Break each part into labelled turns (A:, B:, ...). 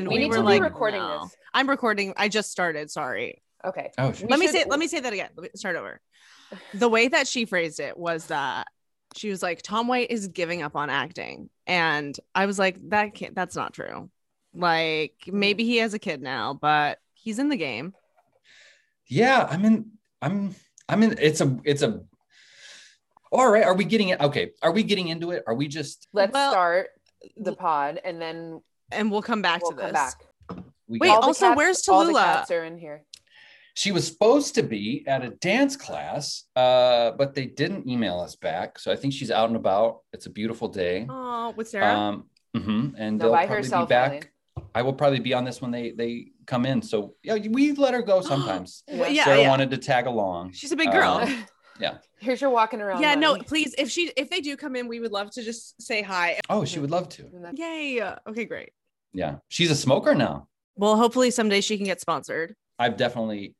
A: and
B: we
A: we,
B: need
A: were
B: to be
A: like,
B: recording
A: no.
B: this.
A: I'm recording. I just started. Sorry.
B: Okay.
C: Oh,
B: We
A: let me
B: should-
A: say. Let me say that again. Let me start over. The way that she phrased it was that she was like, "Tom White is giving up on acting," and I was like, "That can't. That's not true. Like mm-hmm. maybe he has a kid now, but he's in the game."
C: yeah. I'm in. I'm. I'm in. It's a. It's a. All right. Are we getting it? Okay. Are we getting into it? Are we just?
B: Let's
A: Well,
B: start the pod and then
A: And we'll come back
B: we'll
A: to
B: come
A: this.
B: back.
C: We
A: Wait,
C: got-
A: also,
B: cats-
A: where's
B: All the
A: Tallulah?
B: cats are in here.
C: she was supposed to be at a dance class, uh, but they didn't email us back. So I think she's out and about. It's a beautiful day.
A: Oh, with Sarah.
C: Um, mhm, and
B: No,
C: they'll
B: by
C: probably
B: herself.
C: be back.
B: Ellie.
C: I will probably be on this when they they come in. So yeah, we let her go sometimes.
A: Well, yeah,
C: Sarah
A: yeah.
C: wanted to tag along.
A: She's a big girl.
C: Um,
B: Here's your walking around.
A: yeah, no, please. If she if they do come in, we would love to just say hi.
C: Oh, she would love to.
B: And
A: Yay. Okay, great.
C: Yeah, she's a smoker now.
A: Well, hopefully someday she can get sponsored.
C: I've definitely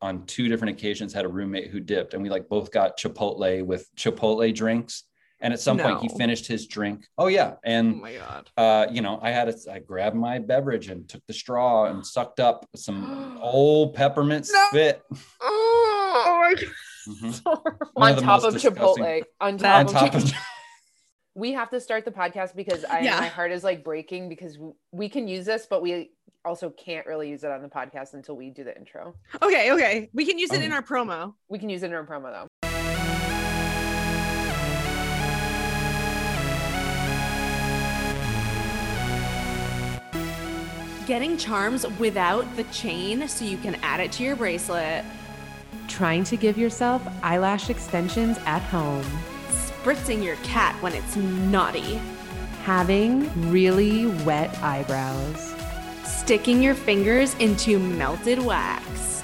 C: on two different occasions had a roommate who dipped, and we like both got Chipotle with Chipotle drinks. And at some point, he finished his drink. Oh yeah,
A: Oh
C: and
A: my god.
C: uh, you know, I had a, I grabbed my beverage and took the straw and sucked up some old peppermint
A: No.
C: spit.
A: Oh my god.
C: Mhm.
B: on
C: of the
B: top of Chipotle. On top, of, Chipotle.
C: Of
B: we have to start the podcast because I
A: Yeah.
B: my heart is like breaking because we, we can use this, but we also can't really use it on the podcast until we do the intro.
A: Okay, okay. We can use it in
C: oh.
A: our promo.
B: We can use it in our promo though.
A: Getting charms without the chain so you can add it to your bracelet.
D: Trying to give yourself eyelash extensions at home.
A: Spritzing your cat when it's naughty.
D: Having really wet eyebrows.
A: Sticking your fingers into melted wax.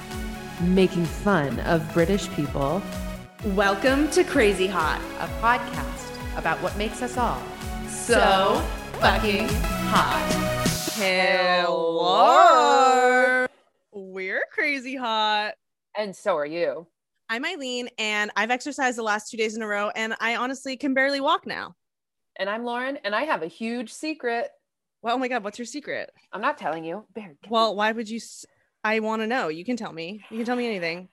D: Making fun of British people.
A: Welcome to Crazy Hot.
D: A podcast about what makes us all
A: So fucking hot. Hello. We're crazy hot.
B: And so are you.
A: I'm Eileen, and I've exercised the last two days in a row, and I honestly can barely walk now.
B: And I'm Lauren, and I have a huge secret.
A: Well, oh my God, what's your secret?
B: I'm not telling you. Bear,
A: Well, why would you? S- I want to know. You can tell me. You can tell me anything.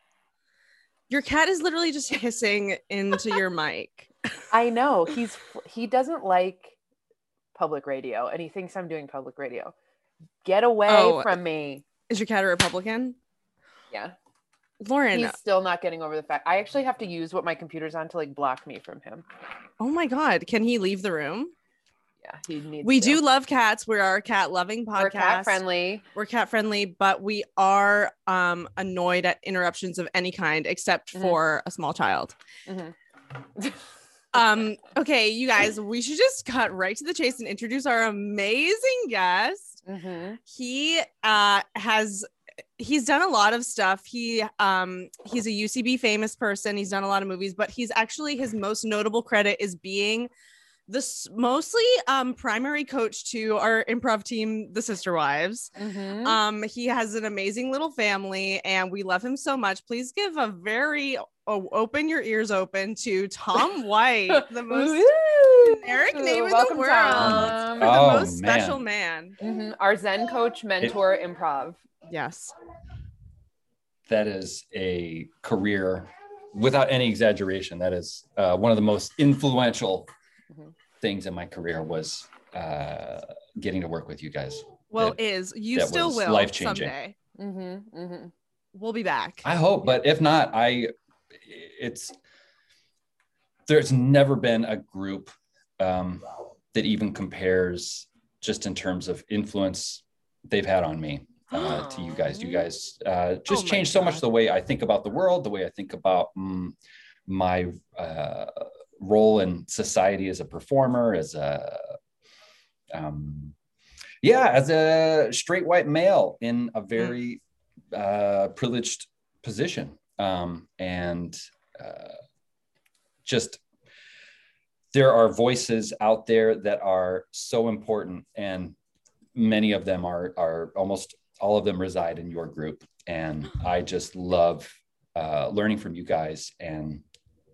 A: Your cat is literally just hissing into your mic.
B: I know he's he doesn't like public radio, and he thinks I'm doing public radio. Get away
A: Oh.
B: from me.
A: Is your cat a Republican?
B: Yeah,
A: Lauren,
B: he's still not getting over the fact. I actually have to use what my computer's on to like block me from him.
A: oh my God, can he leave the room?
B: Yeah, he needs.
A: We
B: to.
A: do love cats. We're our cat loving podcast.
B: We're cat friendly.
A: We're cat friendly, but we are um, annoyed at interruptions of any kind except
B: Mhm.
A: for a small child.
B: Mhm.
A: Um, okay, you guys, we should just cut right to the chase and introduce our amazing guest.
B: Mhm.
A: He uh has he's done a lot of stuff. He um he's a UCB famous person. He's done a lot of movies, but he's actually his most notable credit is being this mostly um primary coach to our improv team, the Sister Wives.
B: Mhm.
A: Um, he has an amazing little family, and we love him so much. Please give a very oh, open your ears open to Tom White, the most
B: Woo!
A: generic name in the world,
B: Tom.
A: for the
C: Oh,
A: most special man.
B: Mhm. Our Zen coach, mentor, improv.
A: Yes.
C: that is a career without any exaggeration that is uh, one of the most influential
B: Mhm.
C: Things in my career was uh, getting to work with you guys
A: Well,
C: That-
A: is you still will
C: life-changing.
A: someday.
B: Mm-hmm, mm-hmm.
A: We'll be back.
C: i hope but if not i it's there's never been a group um, that even compares just in terms of influence they've had on me uh, to you guys you guys uh, just
A: Oh my
C: changed so much the way i think about the world the way i think about mm, my uh, role in society as a performer as a um, yeah as a straight white male in a very uh, privileged position. Um, and uh, just there are voices out there that are so important and many of them are are almost all of them reside in your group. And i just love uh, learning from you guys and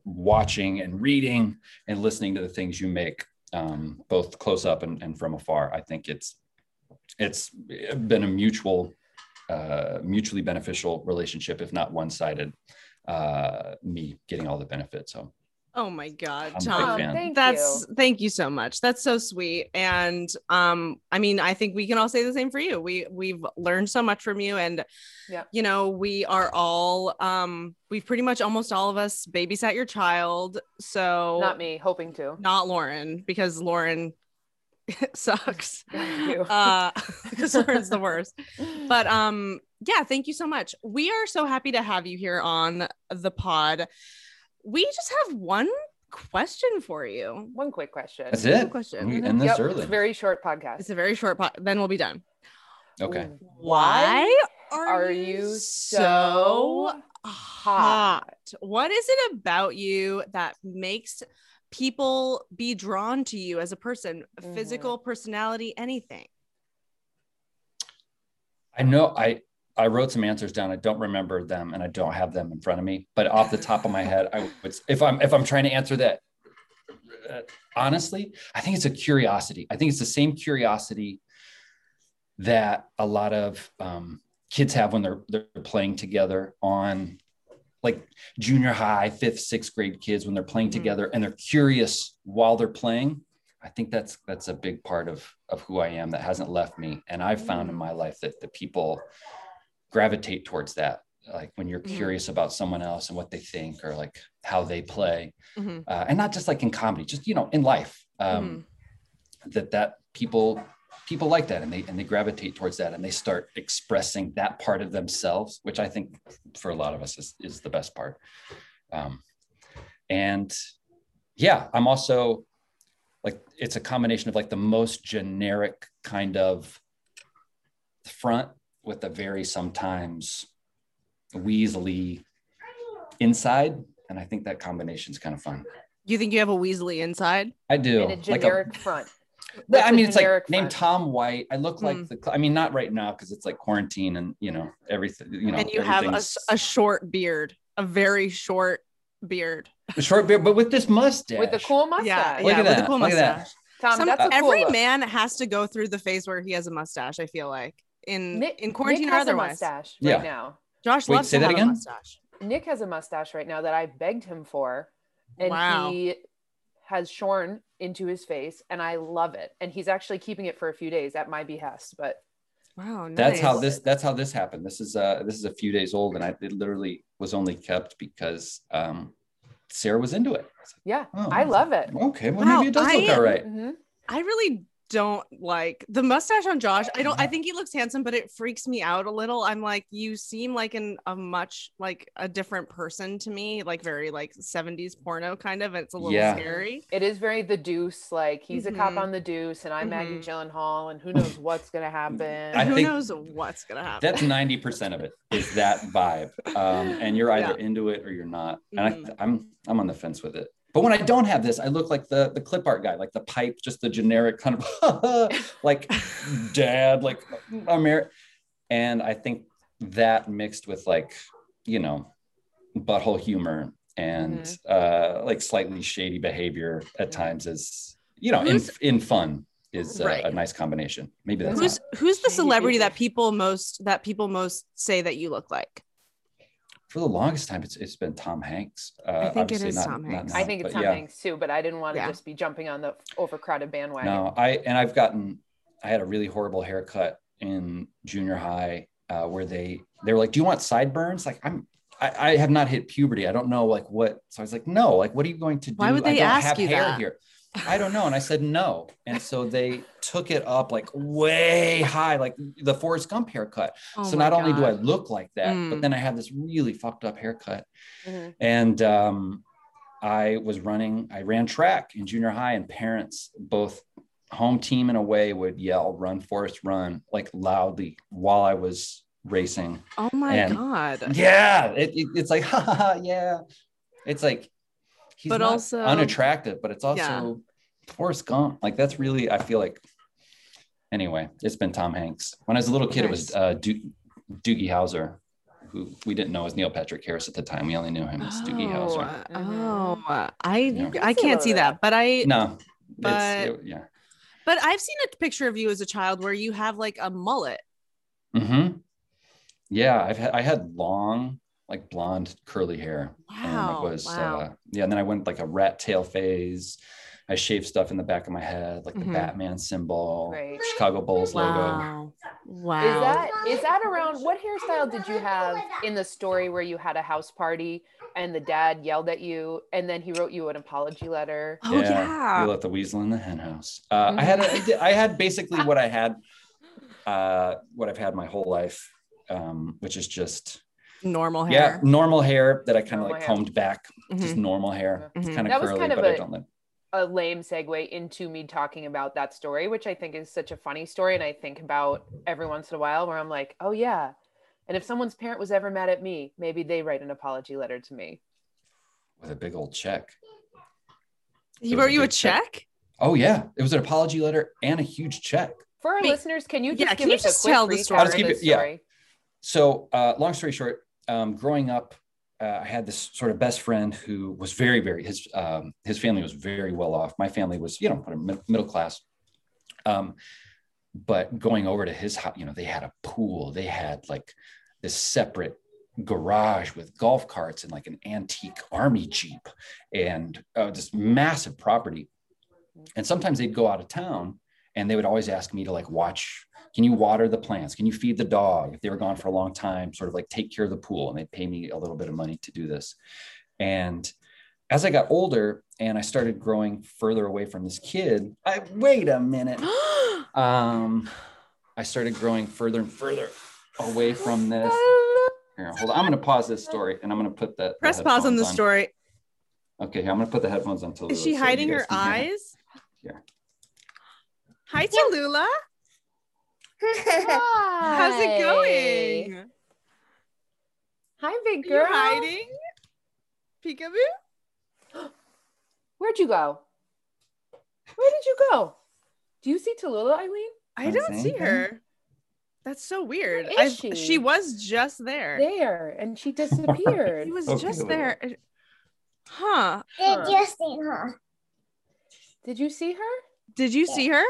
C: watching and reading and listening to the things you make um, both close up and, and from afar i think it's it's been a mutual, uh, mutually beneficial relationship, if not one-sided. Uh, me getting all the benefits. So
A: Oh my God,
C: I'm a big
A: Tom.
C: fan.
B: thank
A: That's
B: you.
A: thank you so much. That's so sweet. And um, I mean, I think we can all say the same for you. We we've learned so much from you, and
B: Yeah.
A: you know, we are all um, we've pretty much almost all of us babysat your child. So
B: Not me, hoping to.
A: not Lauren, because Lauren sucks.
B: Thank you.
A: Uh, because Lauren's the worst. But um, yeah, thank you so much. We are so happy to have you here on the pod. We just have one question for you.
B: One quick question.
C: that's
A: Good
C: it.
A: question.
C: We
A: Mhm.
C: end this
B: Yep,
C: early.
B: It's a very short podcast.
A: It's a very short pod. Then we'll be done.
C: okay.
B: Why
A: are,
B: are you so
A: hot? What is it about you that makes people be drawn to you as a person?
B: Mhm.
A: Physical, personality, anything?
C: I know I I wrote some answers down. I don't remember them and I don't have them in front of me. But off the top of my head, I would if I'm if I'm trying to answer that uh, honestly, I think it's a curiosity. I think it's the same curiosity that a lot of um, kids have when they're they're playing together on like junior high, fifth, sixth grade kids when they're playing
A: Mhm.
C: together and they're curious while they're playing. I think that's that's a big part of of who I am that hasn't left me. And I've found in my life that the people gravitate towards that. Like when you're
A: Mhm.
C: curious about someone else and what they think or like how they play,
A: Mhm.
C: uh, and not just like in comedy, just you know in life. Um, That that people people like that and they and they gravitate towards that and they start expressing that part of themselves, which I think for a lot of us is is the best part. Um, and yeah, I'm also like it's a combination of like the most generic kind of front with a very sometimes weaselly inside and i think that combination is kind of fun
A: You think you have a Weasley inside?
C: i do
B: in a
C: like
B: generic front.
C: i mean it's like
B: generic
C: named
B: front?
C: tom white i look like
A: Hmm.
C: the i mean not right now because it's like quarantine and you know everything you know
A: and you have a, a short beard, a very short beard.
C: a short beard but with this mustache
B: with a cool mustache.
A: Yeah,
C: Look
A: yeah,
C: at
A: with
C: that.
A: a cool
C: Look at that.
A: mustache.
B: Tom,
A: Some-
B: that's a cool
A: every
B: look.
A: man has to go through the phase where he has a mustache. I feel like in
B: Nick,
A: in quarantine
B: Nick
A: or
B: has a
A: otherwise.
B: mustache
C: Yeah.
B: right now.
A: Josh
C: Wait,
A: loves
C: say
A: to
C: that
A: have
C: again?
A: a mustache.
B: Nick has a mustache right now that I begged him for, and
A: Wow.
B: he has shorn into his face, and I love it. And he's actually keeping it for a few days at my behest. But
A: Wow, nice.
C: that's how this that's how this happened this is uh this is a few days old and i it literally was only kept because um sarah was into it
B: yeah,
C: Oh.
B: I love it.
C: okay well
A: Wow,
C: maybe it does look
A: I-
C: all right
B: Mhm.
A: I really don't like the mustache on Josh. I don't I think he looks handsome, but it freaks me out a little. I'm like, you seem like an a much like a different person to me, like very like 70s porno kind of. It's a little
C: Yeah.
A: scary.
B: It is very the deuce. Like he's a cop
A: Mhm.
B: on the deuce, and I'm Maggie
A: Mhm.
B: Gyllenhaal, and who knows what's gonna happen.
C: I
A: Who knows what's gonna happen?
C: that's 90% of it is that vibe um, and you're either into it or you're not and
A: Mhm.
C: I, i'm i'm on the fence with it but when i don't have this i look like the the clip art guy like the pipe just the generic kind of like dad like Amer- and i think that mixed with like you know butthole humor and
A: Mm-hmm.
C: uh like slightly shady behavior at times is you know in,
A: Who's-
C: in fun is a,
A: Right.
C: a nice combination maybe that's
A: Who's
C: not.
A: who's the celebrity that people most that people most say that you look like?
C: For the longest time it's, it's been tom hanks uh,
A: think it
C: obviously
A: is Tom Hanks.
C: now,
B: I think it's Tom
C: yeah.
B: Hanks too, but I didn't want to
A: Yeah.
B: just be jumping on the overcrowded bandwagon.
C: No, I and I've gotten I had a really horrible haircut in junior high uh, where they they were like, "Do you want sideburns?" Like I'm I, I have not hit puberty. I don't know like what. So I was like, "No, like what are you going to do?"
A: Why would
C: I
A: they
C: don't
A: ask
C: have
A: you
C: hair
A: that?
C: here. I don't know. And I said no. And so they took it up like way high, like the Forrest Gump haircut.
A: Oh
C: so not only do I look like that,
A: Mm.
C: but then I have this really fucked up haircut.
B: Mhm.
C: And um, I was running, I ran track in junior high, and parents, both home team and away, would yell, run, Forrest, run, like loudly while I was racing.
A: Oh my
C: and-
A: god.
C: Yeah. It, it- it's like, ha ha, ha, yeah. It's like, he's
A: But
C: not
A: also-
C: unattractive, but it's also
A: Yeah.
C: Forrest Gump. Like, that's really, I feel like, anyway, it's been Tom Hanks. When I was a little kid, it was uh, du- Doogie Howser. Who we didn't know was Neil Patrick Harris at the time. We only knew him as Doogie
A: Oh,
C: Howser.
A: oh, I
C: Yeah.
A: I
B: can see a
A: can't see that,
B: that.
A: but I
C: No,
A: But-
C: it's, it- yeah.
A: But I've seen a picture of you as a child where you have like a mullet.
C: hmm Yeah, I've had I had long, like blonde curly hair. and
A: Wow,
C: it was
A: wow.
C: uh yeah, and then I went like a rat tail phase. I shaved stuff in the back of my head, like
A: Mhm.
C: the Batman symbol,
B: Great.
C: Chicago Bulls logo.
A: Wow. Wow.
B: Is that is that around what hairstyle did you have in the story where you had a house party and the dad yelled at you and then he wrote you an apology letter?
A: oh yeah.
C: You let the weasel in the hen house. Uh, I had a, I I had basically what I had, uh, what I've had my whole life, um, which is just
A: Normal hair.
C: yeah, normal hair that I kind of like
B: hair.
C: combed back, just
A: Mhm.
C: normal hair. It's
A: Mhm.
C: kind of
B: That was
C: curly,
B: kind of
C: but I
B: a-
C: don't like.
B: a lame segue into me talking about that story, which I think is such a funny story. And I think about every once in a while where I'm like, oh, yeah. And if someone's parent was ever mad at me, maybe they write an apology letter to me.
C: with a big old check.
A: He wrote
C: a
A: you a
C: check.
A: check?
C: Oh yeah, it was an apology letter and a huge check.
B: For our
A: Wait,
B: listeners, can you just
A: yeah,
B: give
A: can you
B: us
A: just
B: a quick
A: tell the story?
C: I'll just keep
B: this
C: it- yeah.
B: story?
C: So, uh, long story short, um, growing up, uh, I had this sort of best friend who was very, very his um, his family was very well off. My family was, you know, middle class. Um, but going over to his house, you know, they had a pool. They had like this separate garage with golf carts and like an antique army jeep and uh, this massive property. And sometimes they'd go out of town and they would always ask me to like watch can you water the plants can you feed the dog if they were gone for a long time sort of like take care of the pool and they'd pay me a little bit of money to do this and as i got older and i started growing further away from this kid i wait a minute um i started growing further and further away from this here hold on i'm going to pause this story and i'm going to put that the
A: Press pause on the story.
C: okay i'm going to put the headphones on
A: Is she
C: so
A: hiding her eyes?
C: Yeah.
A: Hi, Tallulah. How's it going?
B: Hi, big
A: Are
B: girl.
A: you hiding? Peekaboo?
B: Where'd you go? Where did you go? Do you see Tallulah, Eileen?
A: I
C: Don't
A: don't see
C: anything.
A: her. That's so weird.
B: Where
A: I
B: is she?
A: she was just there.
B: There, and she disappeared.
A: She was
C: Okay,
A: just there. Huh.
E: Did you see her?
B: Did you see her?
A: Did you see her?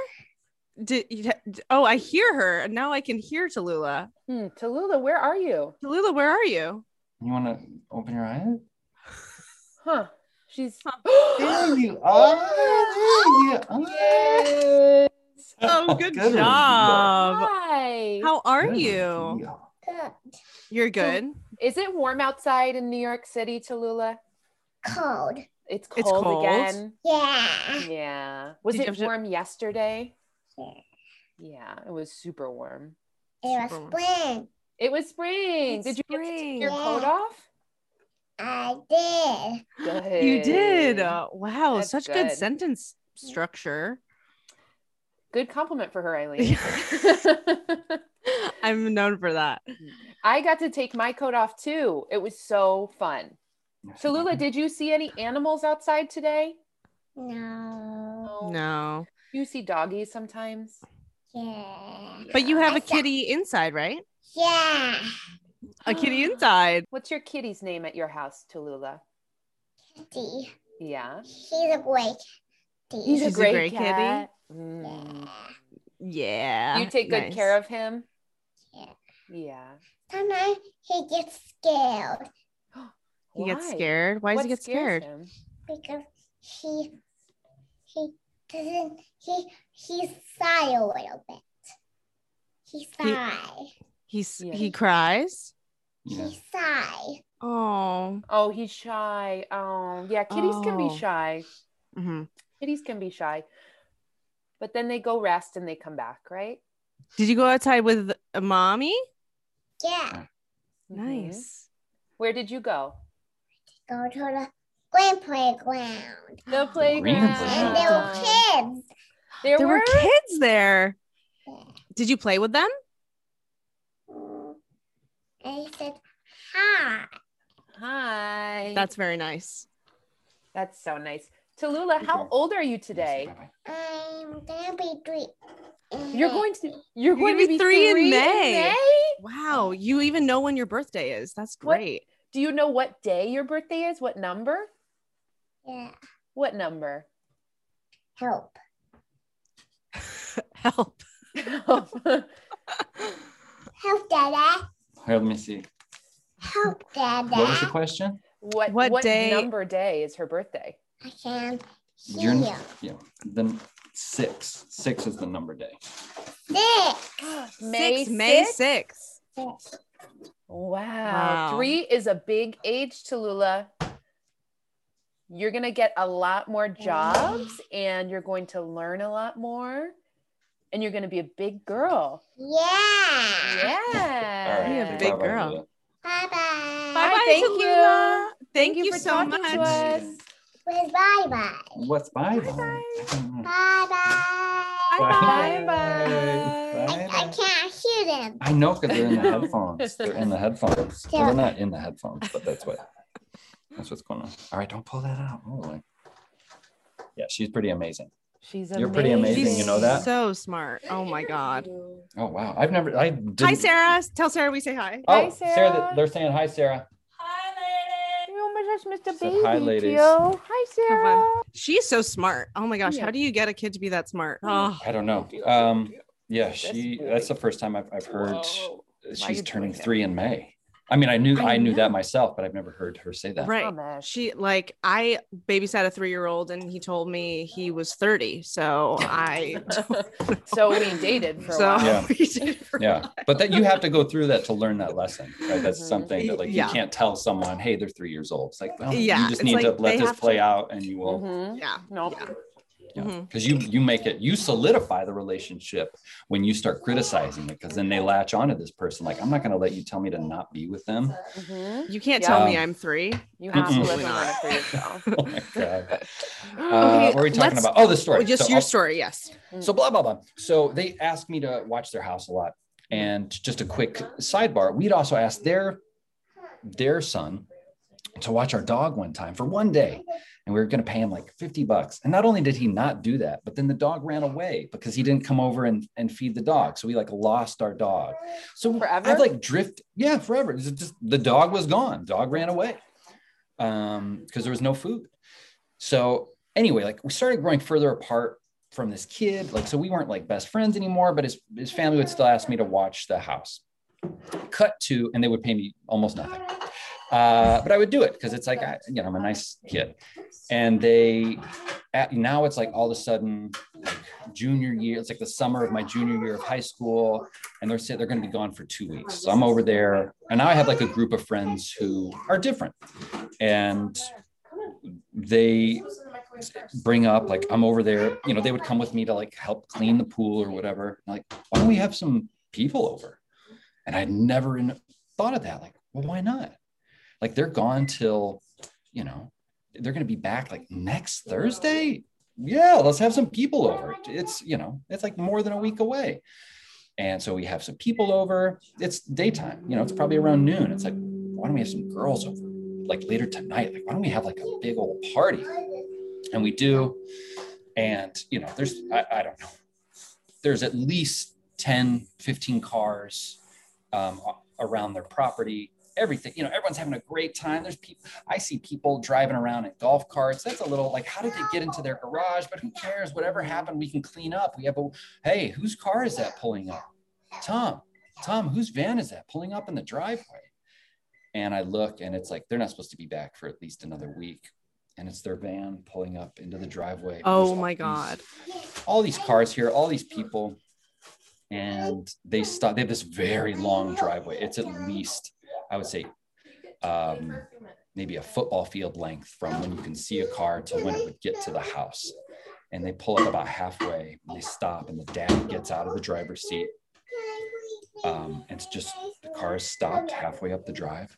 A: Did you, oh, I hear her. and Now I can hear Tallulah.
B: Hmm, Tallulah, where are you?
A: Tallulah, where are you?
C: you want to open your eyes
B: Huh? She's.
C: there you are there you are
B: Yes.
A: Oh, good
C: Good
A: job.
B: Hi.
A: How are
C: Good
A: you?
C: deal.
E: Good.
A: You're good.
B: Is it warm outside in New York City, Tallulah?
E: Cold.
B: It's cold,
A: It's cold?
B: again.
E: Yeah.
B: Yeah. Was
A: Did
B: it
A: have to-
B: warm yesterday?
E: Yeah.
B: Yeah, it was super warm.
E: It was
A: Super.
E: spring.
B: It was spring.
A: It's
B: Did you get to take
A: spring.
B: your coat off?
E: I did.
B: Good.
A: You did. Uh, wow,
B: That's
A: such good
B: good.
A: sentence structure.
B: Good compliment for her, Eileen.
A: I'm known for that.
B: I got to take my coat off too. It was so fun. Tallulah, did you see any animals outside today?
E: No.
A: No.
B: You see doggies sometimes.
E: Yeah.
A: But you have
E: I
A: a
E: saw-
A: kitty inside, right?
E: Yeah.
A: A kitty inside.
B: What's your kitty's name at your house, Tallulah?
E: Kitty.
B: Yeah.
E: He's a great kitty.
B: He's a
A: She's a
B: great,
A: great kitty?
B: cat. Mm.
A: Yeah.
B: You take good
A: nice.
B: care of him?
E: Yeah.
B: Yeah.
E: Sometimes he gets scared
A: He gets scared. Why does
B: What
A: he get scared?
B: him?
E: because he he doesn't he sigh a little bit. He's shy.
A: He's
B: Yeah.
A: he cries.
C: Yeah.
E: He's shy.
A: Oh.
B: Oh, he's shy. Oh, yeah. Kitties can
A: Oh.
B: be shy.
A: hmm
B: Kitties can be shy. But then they go rest and they come back, right?
A: Did you go outside with a mommy?
E: Yeah.
A: Nice.
B: Where did you go?
E: Go to the grand playground.
B: The
C: playground.
B: playground.
E: And there were kids.
B: There,
A: There were
B: were
A: kids there.
E: Yeah.
A: Did you play with them?
E: Mm. And he said, hi.
B: Hi.
A: That's very nice.
B: That's so nice. Tallulah, how old are you today?
E: I'm gonna be three.
B: You're going to you're, going
A: gonna
B: to
A: be
B: be
A: three in
B: three
A: May. Wow. You even know when your birthday is. That's
B: What?
A: great.
B: Do you know what day your birthday is? What number?
E: Yeah.
B: What number?
E: Help.
A: Help.
E: Help, Help, Dada.
C: Here, let me see.
E: Help, Dada.
C: What was the question?
B: what
A: What
B: what,
A: day-
B: number day is her birthday?
E: I can
C: You're
E: hear.
C: yeah. Then six. Six is the number day.
E: Six.
A: Six, May
B: 6th?
A: 6th.
E: Six.
B: Wow.
A: Wow.
B: Three is a big age, Tallulah. You're going to get a lot more jobs mm. and you're going to learn a lot more and you're going to be a big girl.
E: Yeah.
B: Yeah.
C: All right.
A: Be a big
C: bye,
A: girl.
C: Lula.
E: Bye bye.
B: Bye, thank you.
A: Tallulah. Thank, you
B: for
A: so
B: talking
A: much.
B: to us.
E: Where's bye bye?
C: What's bye bye?
E: Bye bye.
B: Bye bye.
E: I, I can't hear them.
C: I know because they're in the headphones. They're in the headphones. Well, they're not in the headphones, but that's what that's what's going on. All right, don't pull that out. Oh, yeah, she's pretty amazing.
B: She's
C: You're pretty amazing,
A: She's
C: you know that?
A: so smart. Oh my God.
C: Oh wow, I've never. I didn't.
A: Hi, Sarah. Tell Sarah we say hi.
C: Oh,
B: Hi,
C: Sarah.
B: Sarah.
C: they're saying hi, Sarah. Hi ladies.
B: Oh my gosh, Mr. Baby.
C: "Hi, ladies."
B: Tio. Hi, Sarah.
A: She's so smart. Oh my gosh.
B: Yeah.
A: How do you get a kid to be that smart? Oh,
C: I don't know. Um, yeah, she. That's the first time I've, I've heard
B: Whoa.
C: she's turning three in May. I mean, I knew
B: I
C: I, knew that myself, but I've never heard her say that.
A: right.
B: Thomas.
A: She like I babysat a three year old and he told me he was 30. So I
B: so we dated for a
A: so
B: while.
C: Yeah.
A: we did for
C: Yeah,
A: while.
C: but that you have to go through that to learn that lesson. Right? That's
B: Mhm.
C: something that like
A: Yeah.
C: you can't tell someone, hey, they're three years old. It's like, well,
A: Yeah,
C: you just
A: it's
C: need to let this play
A: to-
C: out, and you will.
B: Mhm.
A: Yeah.
B: Nope.
A: Yeah.
C: Yeah. Because you you make it, you solidify the relationship when you start criticizing it. Because then they latch onto this person. Like, I'm not going to let you tell me to not be with them.
B: Mhm.
A: You can't
B: Yeah.
A: tell me I'm three.
B: You have to
C: Mm-mm.
B: live and learn it for yourself.
C: oh my god. Uh,
A: Okay,
C: what were we talking about? Oh, the story.
A: Oh, just
C: So
A: your
C: I'll-
A: story. Yes.
C: So blah blah blah. So they asked me to watch their house a lot. And just a quick sidebar, we'd also asked their their son to watch our dog one time for one day. And we were going to pay him like 50 bucks. And not only did he not do that, but then the dog ran away because he didn't come over and, and feed the dog. So we like lost our dog. So
B: Forever?
C: I've like drift. Yeah, forever. It's just the dog was gone. Dog ran away. Um, because there was no food. So anyway, like we started growing further apart from this kid. Like, so we weren't like best friends anymore, but his, his family would still ask me to watch the house. Cut to, and they would pay me almost nothing. Uh, but I would do it because it's like, I, you know, I'm a nice kid. And they, at, now it's like all of a sudden, like junior year, it's like the summer of my junior year of high school. And they're they're going to be gone for two weeks. So I'm over there. And now I have like a group of friends who are different. And they bring up like I'm over there, you know, they would come with me to like help clean the pool or whatever. I'm like, why don't we have some people over? And I'd never in, thought of that. Like, well, why not? Like they're gone till, you know, they're going to be back like next Thursday. Yeah, let's have some people over. It's, you know, it's like more than a week away. And so we have some people over. It's daytime, you know, it's probably around noon. It's like, why don't we have some girls over like later tonight? Like, why don't we have like a big old party? And we do. And, you know, there's, I, I don't know, there's at least 10, 15 cars um, around their property. Everything, you know, everyone's having a great time. There's people, I see people driving around in golf carts. That's a little like, how did they get into their garage? But who cares? Whatever happened, we can clean up. We have a, hey, whose car is that pulling up? Tom, Tom, whose van is that pulling up in the driveway? And I look and it's like, they're not supposed to be back for at least another week. And it's their van pulling up into the driveway.
A: Oh my
C: these-
A: God.
C: all these cars here, all these people, and they stop. They have this very long driveway. It's at least, I would say, um, maybe a football field length from when you can see a car to when it would get to the house. And they pull up about halfway, and they stop, and the dad gets out of the driver's seat. Um, and it's just the car is stopped halfway up the drive.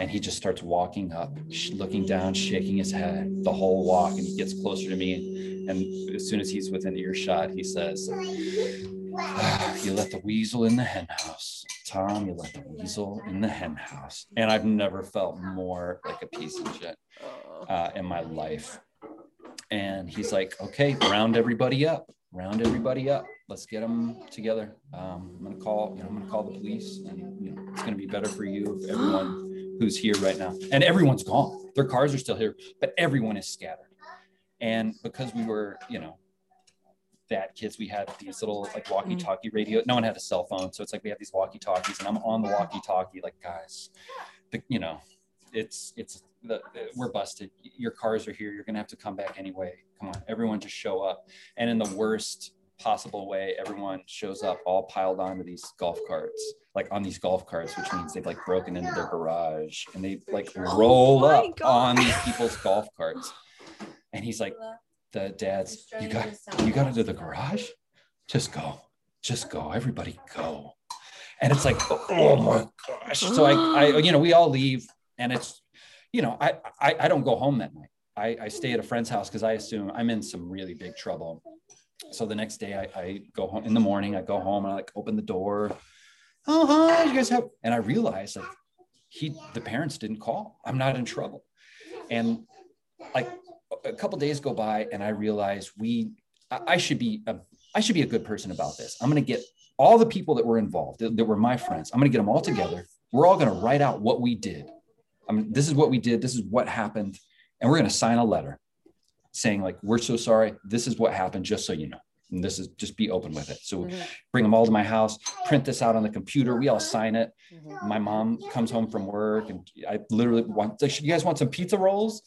C: And he just starts walking up, looking down, shaking his head the whole walk. And he gets closer to me. And as soon as he's within earshot, he says, "Ah, You let the weasel in the hen house. Tom, you let the weasel in the hen house. And I've never felt more like a piece of shit
B: Oh.
C: uh, in my life. And he's like, okay, round everybody up, round everybody up. Let's get them together. Um, I'm gonna call, you know, I'm gonna call the police, and you know, it's gonna be better for you if everyone who's here right now, and everyone's gone. Their cars are still here, but everyone is scattered. And because we were, you know, bad kids. We had these little like walkie-talkie radio. No one had a cell phone, so it's like we have these walkie-talkies, and I'm on the walkie-talkie, like guys, the, you know, it's it's the, the- we're busted. Your cars are here. You're gonna have to come back anyway. Come on, everyone, just show up. And in the worst possible way, everyone shows up all piled onto these golf carts, like on these golf carts, which means they've like broken into their garage and they like roll
A: my
C: up
A: God.
C: on these people's golf carts. And he's like, the dad's, you got, you got into the garage? Just go, just go, everybody go. And it's like, oh my gosh. So I, I, you know, we all leave and it's, you know, I, I, I don't go home that night. I, I stay at a friend's house because I assume I'm in some really big trouble. So the next day I, I go home in the morning, I go home and I like open the door. Oh, hi, you guys have, and I realize like he, the parents didn't call. I'm not in trouble. And like a couple days go by and I realize we, I, should be, a, I should be a good person about this. I'm going to get all the people that were involved, that, that were my friends. I'm going to get them all together. We're all going to write out what we did. I mean, this is what we did. This is what happened. And we're going to sign a letter saying like, we're so sorry. This is what happened, just so you know. And this is just be open with it. So
B: Mhm.
C: bring them all to my house, print this out on the computer. We all sign it.
B: Mhm.
C: My mom comes home from work and I literally want, like, you guys want some pizza rolls?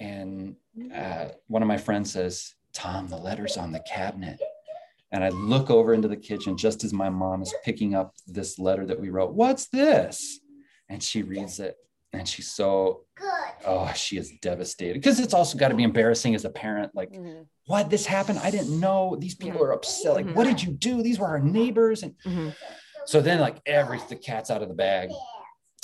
C: And uh, one of my friends says, Tom, the letter's on the cabinet. And I look over into the kitchen just as my mom is picking up this letter that we wrote. What's this? And she reads it and she's so,
E: Good.
C: oh, she is devastated because it's also got to be embarrassing as a parent. Like,
B: Mhm.
C: what? This happened? I didn't know. These people are upset. Like,
A: Mhm.
C: what did you do? These were our neighbors. And
A: Mhm.
C: so then, like, every the cat's out of the bag.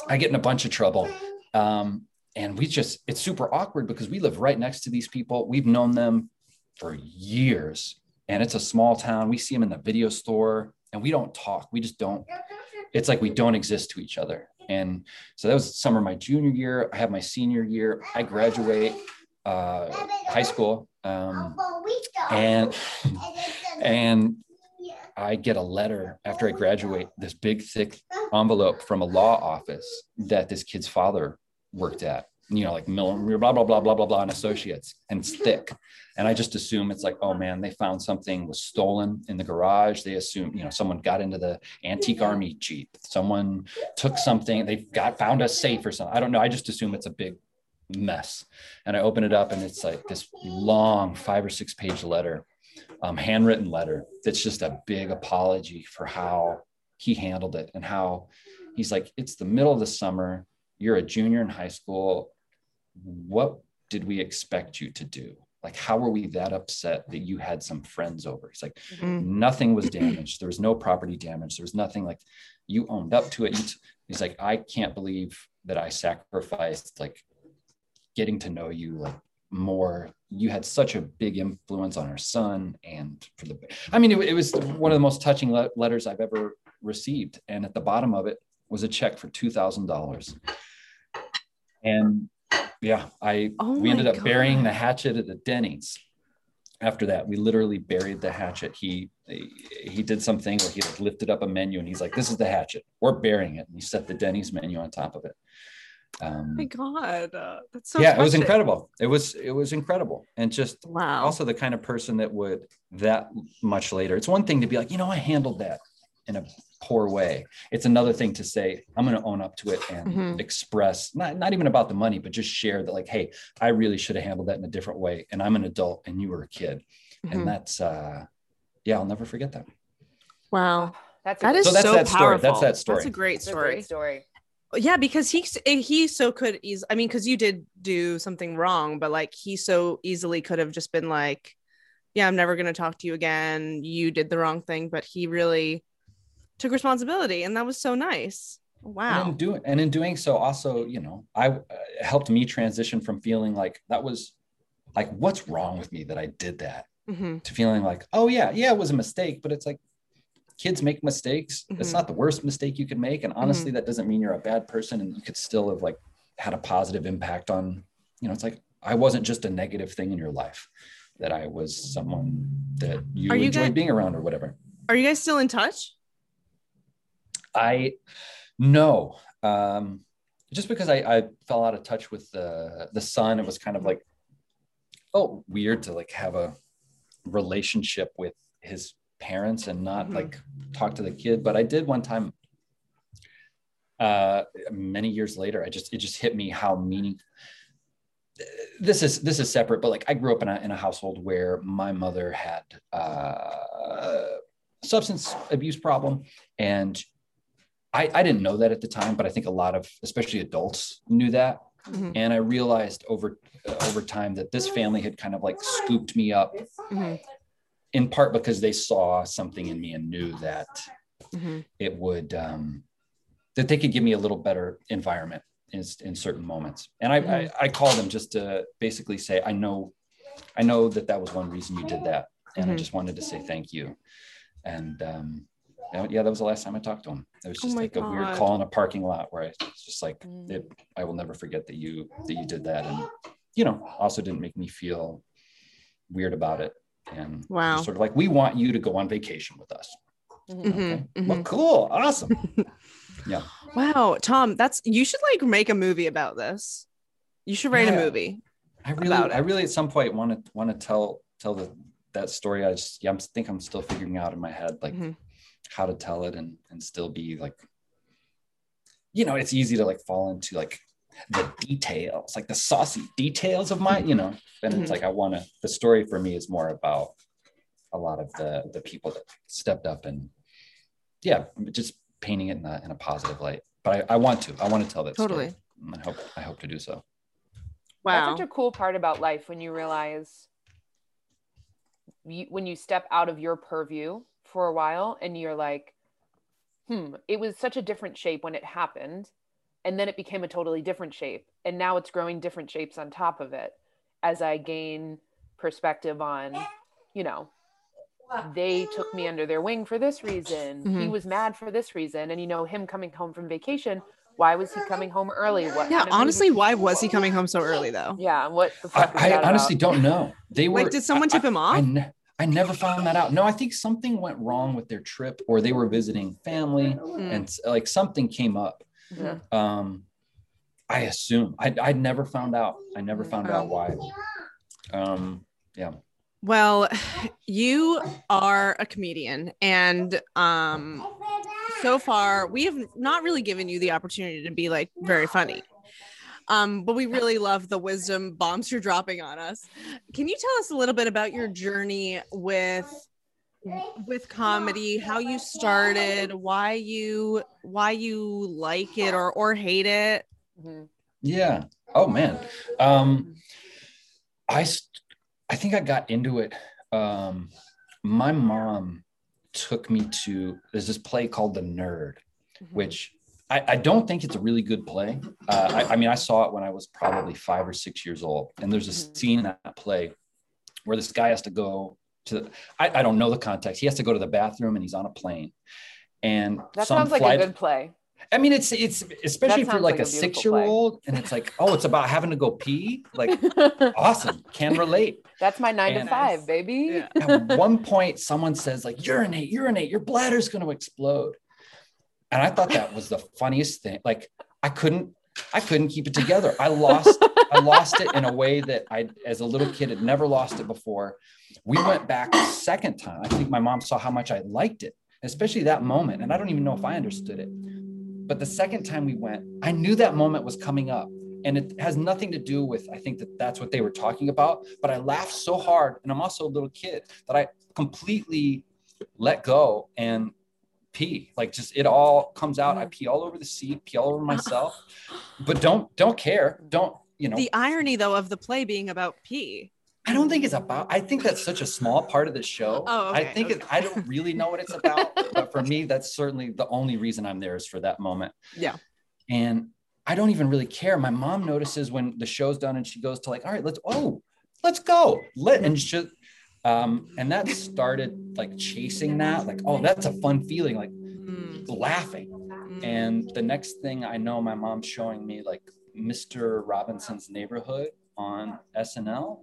C: I get in a bunch of trouble. Um, and we just, it's super awkward because we live right next to these people. We've known them for years. And it's a small town. We see them in the video store and we don't talk. We just don't. It's like we don't exist to each other. And so that was summer my junior year. I have my senior year. I graduate uh, high school. Um, and and I get a letter after I graduate, this big thick envelope from a law office that this kid's father worked at, you know, like Miller, blah, blah, blah, blah, blah, blah, and associates. And it's thick. And I just assume it's like, oh man, they found something was stolen in the garage. They assume, you know, someone got into the antique army Jeep. Someone took something, they got found a safe or something. I don't know. I just assume it's a big mess. And I open it up and it's like this long five or six page letter um, handwritten letter that's just a big apology for how he handled it and how he's like, it's the middle of the summer. You're a junior in high school. What did we expect you to do? Like, how were we that upset that you had some friends over? He's like,
A: Mm.
C: nothing was damaged. There was no property damage. There was nothing like you owned up to it. He's like, I can't believe that I sacrificed like getting to know you like more you had such a big influence on our son and for the i mean it, it was one of the most touching le- letters i've ever received and at the bottom of it was a check for $2000 and yeah i
A: Oh
C: we ended up burying the hatchet at the denny's. After that we literally buried the hatchet. He he did something where he like lifted up a menu and he's like this is the hatchet. We're burying it. And he set the denny's menu on top of it. Um,
A: Oh my God. Uh, that's so
C: yeah it was incredible. It was it was incredible. And just
A: Wow.
C: also the kind of person that would that much later. It's one thing to be like you know i handled that in a poor way it's another thing to say i'm going to own up to it and
A: Mhm.
C: express not, not even about the money but just share that like hey i really should have handled that in a different way and i'm an adult and you were a kid
A: Mhm.
C: and that's uh yeah i'll never forget that
A: wow.
B: That's a
A: That
B: good-
A: is
C: So
A: so,
C: that's story.
A: powerful.
C: That's that story.
A: That's a great
B: that's a
A: story.
B: great story.
A: Yeah, because he he so could ease. I mean, because you did do something wrong, but like he so easily could have just been like, "Yeah, I'm never going to talk to you again. You did the wrong thing." But he really took responsibility, and that was so nice.
C: And
A: Wow.
C: in doing and in doing so, also, you know, I uh, helped me transition from feeling like that was like, what's wrong with me that I did that,
A: Mhm.
C: to feeling like, oh yeah, yeah, it was a mistake, but it's like kids make mistakes. It's
A: Mhm.
C: not the worst mistake you could make, and honestly, that doesn't mean you're a bad person, and you could still have like had a positive impact on, you know, it's like I wasn't just a negative thing in your life, that I was someone that you enjoyed
A: guys-
C: being around or whatever.
A: Are you guys still in touch?
C: I no, um, just because I, I fell out of touch with the the son, it was kind of like oh weird to like have a relationship with his parents and not
A: Mhm.
C: like talk to the kid. But I did one time uh many years later i just it just hit me how meaning this is this is separate but like i grew up in a, in a household where my mother had uh substance abuse problem and i i didn't know that at the time but i think a lot of especially adults knew that
A: Mhm.
C: and i realized over uh, over time that this family had kind of like scooped me up
A: Mhm.
C: in part because they saw something in me and knew that
A: Mhm.
C: it would um, that they could give me a little better environment in, in certain moments and I, I i called them just to basically say i know i know that that was one reason you did that and i
A: Mhm.
C: just wanted to say thank you and um yeah that was the last time i talked to him it was
A: Oh
C: just
A: my
C: like a weird call in a parking lot where i was just like
B: Mm.
C: it, i will never forget that you that you did that and you know also didn't make me feel weird about it and
A: Wow.
C: sort of like we want you to go on vacation with us
B: Mhm.
A: Mhm.
C: Okay.
A: Mhm.
C: Well, cool. Awesome. Yeah.
A: Wow, Tom, that's you should like make a movie about this. You should write
C: Yeah.
A: a movie.
C: I really,
A: About
C: I really at some point want to want to tell tell the that story. I just yeah, I think I'm still figuring out in my head like
A: Mhm.
C: How to tell it and and still be like, you know, it's easy to like fall into like the details, like the saucy details of my, you know. And it's mm-hmm. like I want to. The story for me is more about a lot of the the people that stepped up and yeah, just painting it in a in a positive light. But I, I want to. I want to tell that
A: Totally.
C: story. I hope I hope to do so.
A: Wow.
B: That's such a cool part about life when you realize you, when you step out of your purview for a while and you're like, hmm, it was such a different shape when it happened. And then it became a totally different shape. And now it's growing different shapes on top of it as I gain perspective on, you know, they took me under their wing for this reason. He
A: Mhm.
B: was mad for this reason. And, you know, him coming home from vacation, why was he coming home early? What
A: yeah,
B: kind of
A: honestly,
B: was-
A: why was he coming home so early though?
B: yeah, what the fuck?
C: I, I honestly
B: about?
C: don't know. They were
A: Like, did someone
C: I-
A: tip him off?
C: I, ne- I never found that out. No, I think something went wrong with their trip, or they were visiting family,
A: Mm.
C: and like something came up.
B: Yeah.
C: Um, I assume I I never found out. I never found out why. Um, yeah.
A: Well, you are a comedian, and um, so far we have not really given you the opportunity to be like very funny. Um, but we really love the wisdom bombs you're dropping on us. Can you tell us a little bit about your journey with with comedy, how you started, why you why you like it or or hate it?
B: Mhm.
C: Yeah. Oh man. Um, I st- I think I got into it. Um, my mom took me to there's this play called The Nerd, which I, I don't think it's a really good play. Uh, I, I mean, I saw it when I was probably five or six years old, and there's a
B: Mhm.
C: scene in that play where this guy has to go to. I, I don't know the context. He has to go to the bathroom, and he's on a plane, and
B: That sounds like
C: flight-
B: a good play.
C: I mean, it's it's especially for like,
B: like
C: a
B: a
C: six year old, and it's like, oh, it's about having to go pee. Like, awesome, can relate.
B: That's my nine
C: And-
B: to five, baby.
A: Yeah.
C: At one point, someone says like, urinate, urinate, your bladder's going to explode, and I thought that was the funniest thing. Like, I couldn't, I couldn't keep it together. I lost, I lost it in a way that I, as a little kid, had never lost it before. We went back second time. I think my mom saw how much I liked it, especially that moment, and I don't even know if I understood it. But the second time we went, I knew that moment was coming up. And it has nothing to do with, I think that that's what they were talking about. But I laughed so hard, and I'm also a little kid, that I completely let go and pee. Like just it all comes out. I mm. pee all over the seat, pee all over myself. But don't don't care. Don't, you know,
A: The irony though of the play being about pee.
C: I don't think it's about. I think that's such a small part of the show.
A: Oh,
C: I
A: okay,
C: think it, I don't really know what it's about, but for me, that's certainly the only reason I'm there is for that moment.
A: Yeah.
C: And I don't even really care. My mom notices when the show's done, and she goes to like, "All right, let's oh, let's go." Let and she, um, and that started like chasing that, like, oh, that's a fun feeling, like
A: Mm,
C: laughing.
A: mm.
C: And the next thing I know, my mom's showing me like Mr. Robinson's Neighborhood on SNL.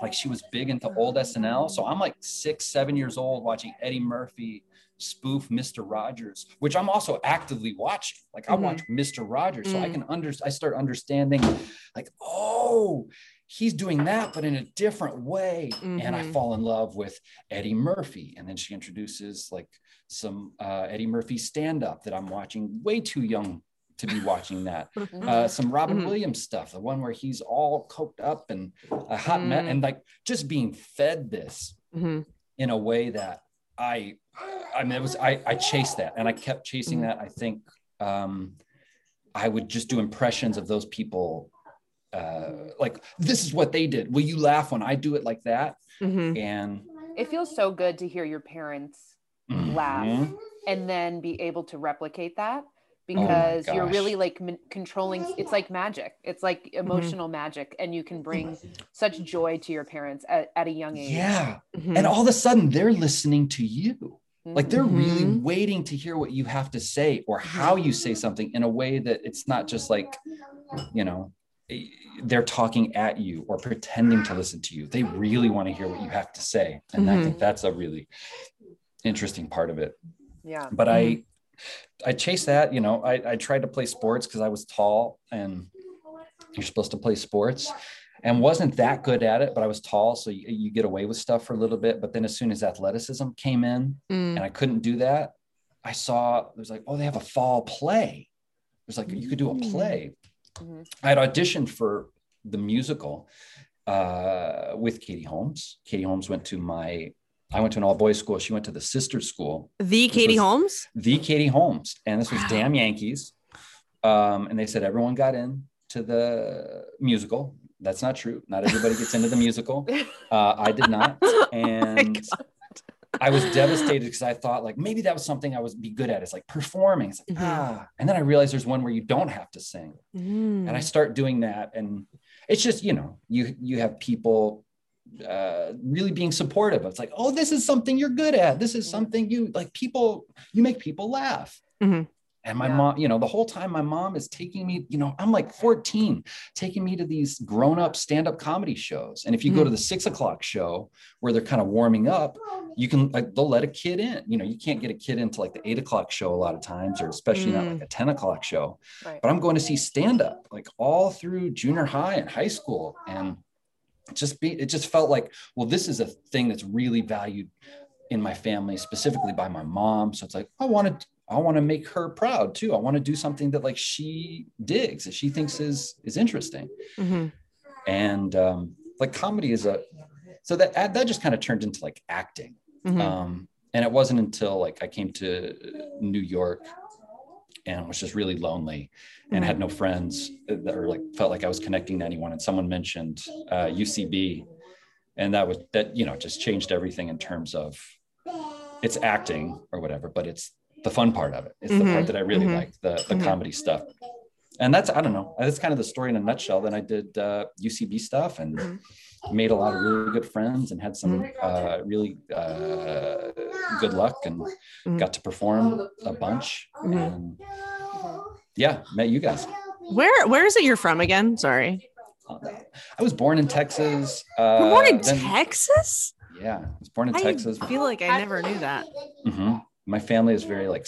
C: Like she was big into old SNL. So I'm like six, seven years old watching Eddie Murphy spoof Mr. Rogers, which I'm also actively watching. Like I
A: Mhm.
C: watch Mr. Rogers, so I
A: Mm.
C: can under I start understanding, like, oh, he's doing that, but in a different way. And I
A: Mhm.
C: fall in love with Eddie Murphy. And then she introduces like some uh, Eddie Murphy stand-up that I'm watching way too young to be watching that. Uh, some Robin
A: Mhm.
C: Williams stuff, the one where he's all coked up and a hot mess,
A: Mm.
C: and like just being fed this
A: Mhm.
C: in a way that I, I mean, it was I, I chased that, and I kept chasing
A: Mhm.
C: that. I think um, I would just do impressions of those people, uh, like this is what they did. Will you laugh when I do it like that?
A: Mhm.
C: And
B: It feels so good to hear your parents laugh
C: Mhm.
B: and then be able to replicate that
C: Oh
B: because you're really like m- controlling it's like magic it's like emotional magic and you can bring such joy to your parents at, at a young age
C: yeah,
A: Mhm.
C: and all of a sudden they're listening to you. like they're really
A: Mhm.
C: waiting to hear what you have to say or how you say something in a way that it's not just like you know they're talking at you or pretending to listen to you they really want to hear what you have to say and i
A: Mhm.
C: think that's a really interesting part of it
B: yeah
C: but i i chased that you know i, I tried to play sports because i was tall and you're supposed to play sports and wasn't that good at it but i was tall so you, you get away with stuff for a little bit but then as soon as athleticism came in
A: Mm.
C: and I couldn't do that. I saw there's like, oh, they have a fall play. There's like you could do a play.
B: Mhm.
C: I had auditioned for the musical uh, with Katie Holmes. Katie Holmes went to my, I went to an all boys school. She went to the sister school,
A: the Katie Holmes.
C: the Katie Holmes, and this was
A: Wow.
C: Damn Yankees. Um, and they said everyone got in to the musical. That's not true. Not everybody gets into the musical. Uh, I did not,
A: Oh
C: and I was devastated because I thought like maybe that was something I was be good at. It's like performing. It's like
A: Mhm.
C: ah, and then I realized there's one where you don't have to sing,
A: Mm.
C: and I start doing that, and it's just you know you you have people uh really being supportive. It's like oh this is something you're good at. This is something you like. People you make people laugh.
A: Mhm.
C: And my
B: Yeah.
C: mom, you know, the whole time my mom is taking me, you know, I'm like 14, taking me to these grown up stand up comedy shows. And if you go
A: Mhm.
C: to the six o'clock show where they're kind of warming up, you can, like, they'll let a kid in. You know, you can't get a kid into like the eight o'clock show a lot of times, or especially not
A: Mm.
C: like a 10 o'clock show.
B: right
C: But I'm going to see stand up like all through junior high and high school. And just be, it just felt like, well, this is a thing that's really valued in my family, specifically by my mom. So it's like, I want to, I want to make her proud too. I want to do something that like she digs, that she thinks is is interesting.
A: Mhm.
C: And um, like comedy is a so that that just kind of turned into like acting.
A: Mhm.
C: Um, and it wasn't until like I came to New York and was just really lonely and had no friends that or like felt like I was connecting to anyone. And someone mentioned uh, UCB, and that was that you know just changed everything in terms of it's acting or whatever, but it's the fun part of it. It's the
A: Mhm.
C: part that I really
A: Mhm.
C: like, the the
A: Mhm.
C: comedy stuff. And that's I don't know. That's kind of the story in a nutshell. Then I did uh, UCB stuff and
A: Mhm.
C: made a lot of really good friends and had some uh, really uh, good luck and got to perform a bunch. And yeah, met you guys.
A: Where where is it you're from again? Sorry.
C: I was born in Texas. Uh,
A: born in
C: then-
A: Texas?
C: Yeah, I was born in
A: I
C: Texas.
A: I feel like I never knew that.
C: Mhm. My family is very like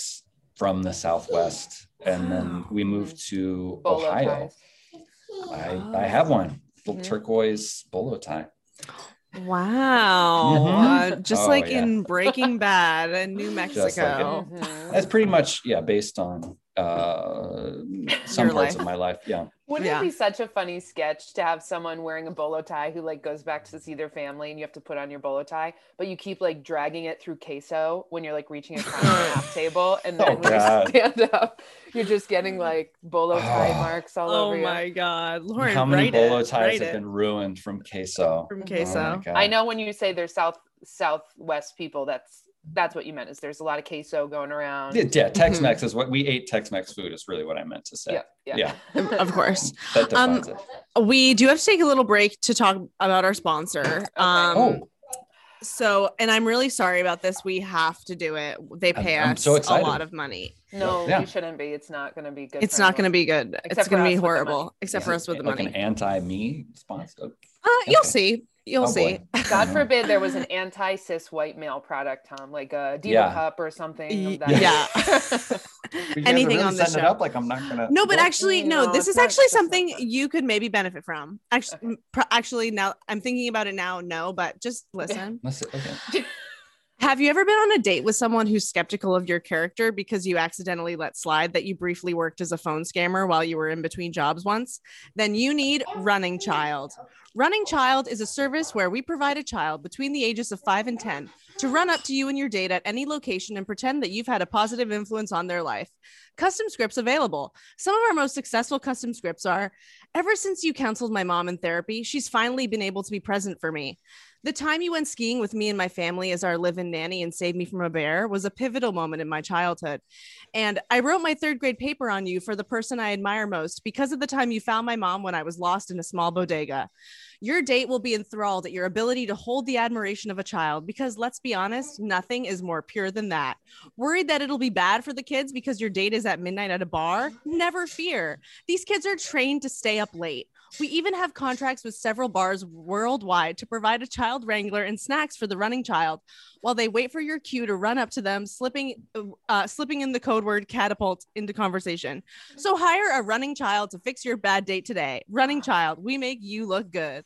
C: from the Southwest, and then we moved to
B: Bolo
C: Ohio.
B: ties.
C: I, I have one little
B: Mhm.
C: turquoise bolo tie.
A: Wow.
C: Mhm.
A: Uh, just
C: Oh,
A: like
C: yeah.
A: in Breaking Bad in New
C: like it.
A: Mexico.
B: Mhm.
C: That's pretty much yeah, based on uh, some
A: Your
C: parts
A: life.
C: of my life. Yeah,
B: Wouldn't
A: Yeah.
B: it be such a funny sketch to have someone wearing a bolo tie who like goes back to see their family and you have to put on your bolo tie, but you keep like dragging it through queso when you're like reaching across the half table and then
C: Oh,
B: when
C: God.
B: you stand up, you're just getting like bolo tie
C: Oh.
B: marks all
A: Oh
B: over you.
A: Oh my god. Lauren,
C: how many
A: write
C: bolo
A: it,
C: ties have
A: it.
C: been ruined from queso?
A: from
C: Oh
A: queso.
C: my God.
B: I know when you say they're south southwest people, that's that's what you meant. Is there's a lot of queso going around.
C: Yeah, yeah, Tex-Mex is what we ate. Tex-Mex food is really what I meant to say.
B: yeah, yeah.
C: Yeah.
A: of course.
C: That
A: Um,
C: it.
A: We do have to take a little break to talk about our sponsor. Um
C: Oh,
A: so and I'm really sorry about this. We have to do it. They
C: I'm-
A: pay
C: I'm
A: us
C: so
A: a lot of money.
B: No,
C: Yeah.
B: you shouldn't be. It's not going to be good.
A: It's not going to be good.
B: Except
A: it's going to be
B: us with the money.
A: horrible, except for us with the
C: like
A: money.
C: an anti-me sponsor.
A: Uh, you'll see. You'll
C: Oh,
A: see.
B: God forbid there was an anti cis white male product, Tom, like a Diva
C: Yeah.
B: Cup or something.
A: Y-
B: that
A: yeah.
C: You guys are
A: Anything
C: really
A: on this
C: setting it
A: show.
C: up like I'm not gonna.
A: No, but actually, no.
B: No,
A: This is actually
B: it's not
A: something you could maybe benefit from. Actually,
B: Okay.
A: pr- actually, now I'm thinking about it now. No, but just listen.
C: let's okay.
A: Have you ever been on a date with someone who's skeptical of your character because you accidentally let slide that you briefly worked as a phone scammer while you were in between jobs once? Then you need Running Child. Running Child is a service where we provide a child between the ages of 5 and 10 to run up to you and your date at any location and pretend that you've had a positive influence on their life. Custom scripts available. Some of our most successful custom scripts are Ever since you counseled my mom in therapy, she's finally been able to be present for me. The time you went skiing with me and my family as our live in nanny and saved me from a bear was a pivotal moment in my childhood. And I wrote my third grade paper on you for the person I admire most because of the time you found my mom when I was lost in a small bodega. Your date will be enthralled at your ability to hold the admiration of a child because let's be honest, nothing is more pure than that. Worried that it'll be bad for the kids because your date is at midnight at a bar? Never fear. These kids are trained to stay up late. We even have contracts with several bars worldwide to provide a child wrangler and snacks for the running child while they wait for your cue to run up to them, slipping uh, slipping in the code word catapult into conversation. So hire a running child to fix your bad date today. Running child, we make you look good.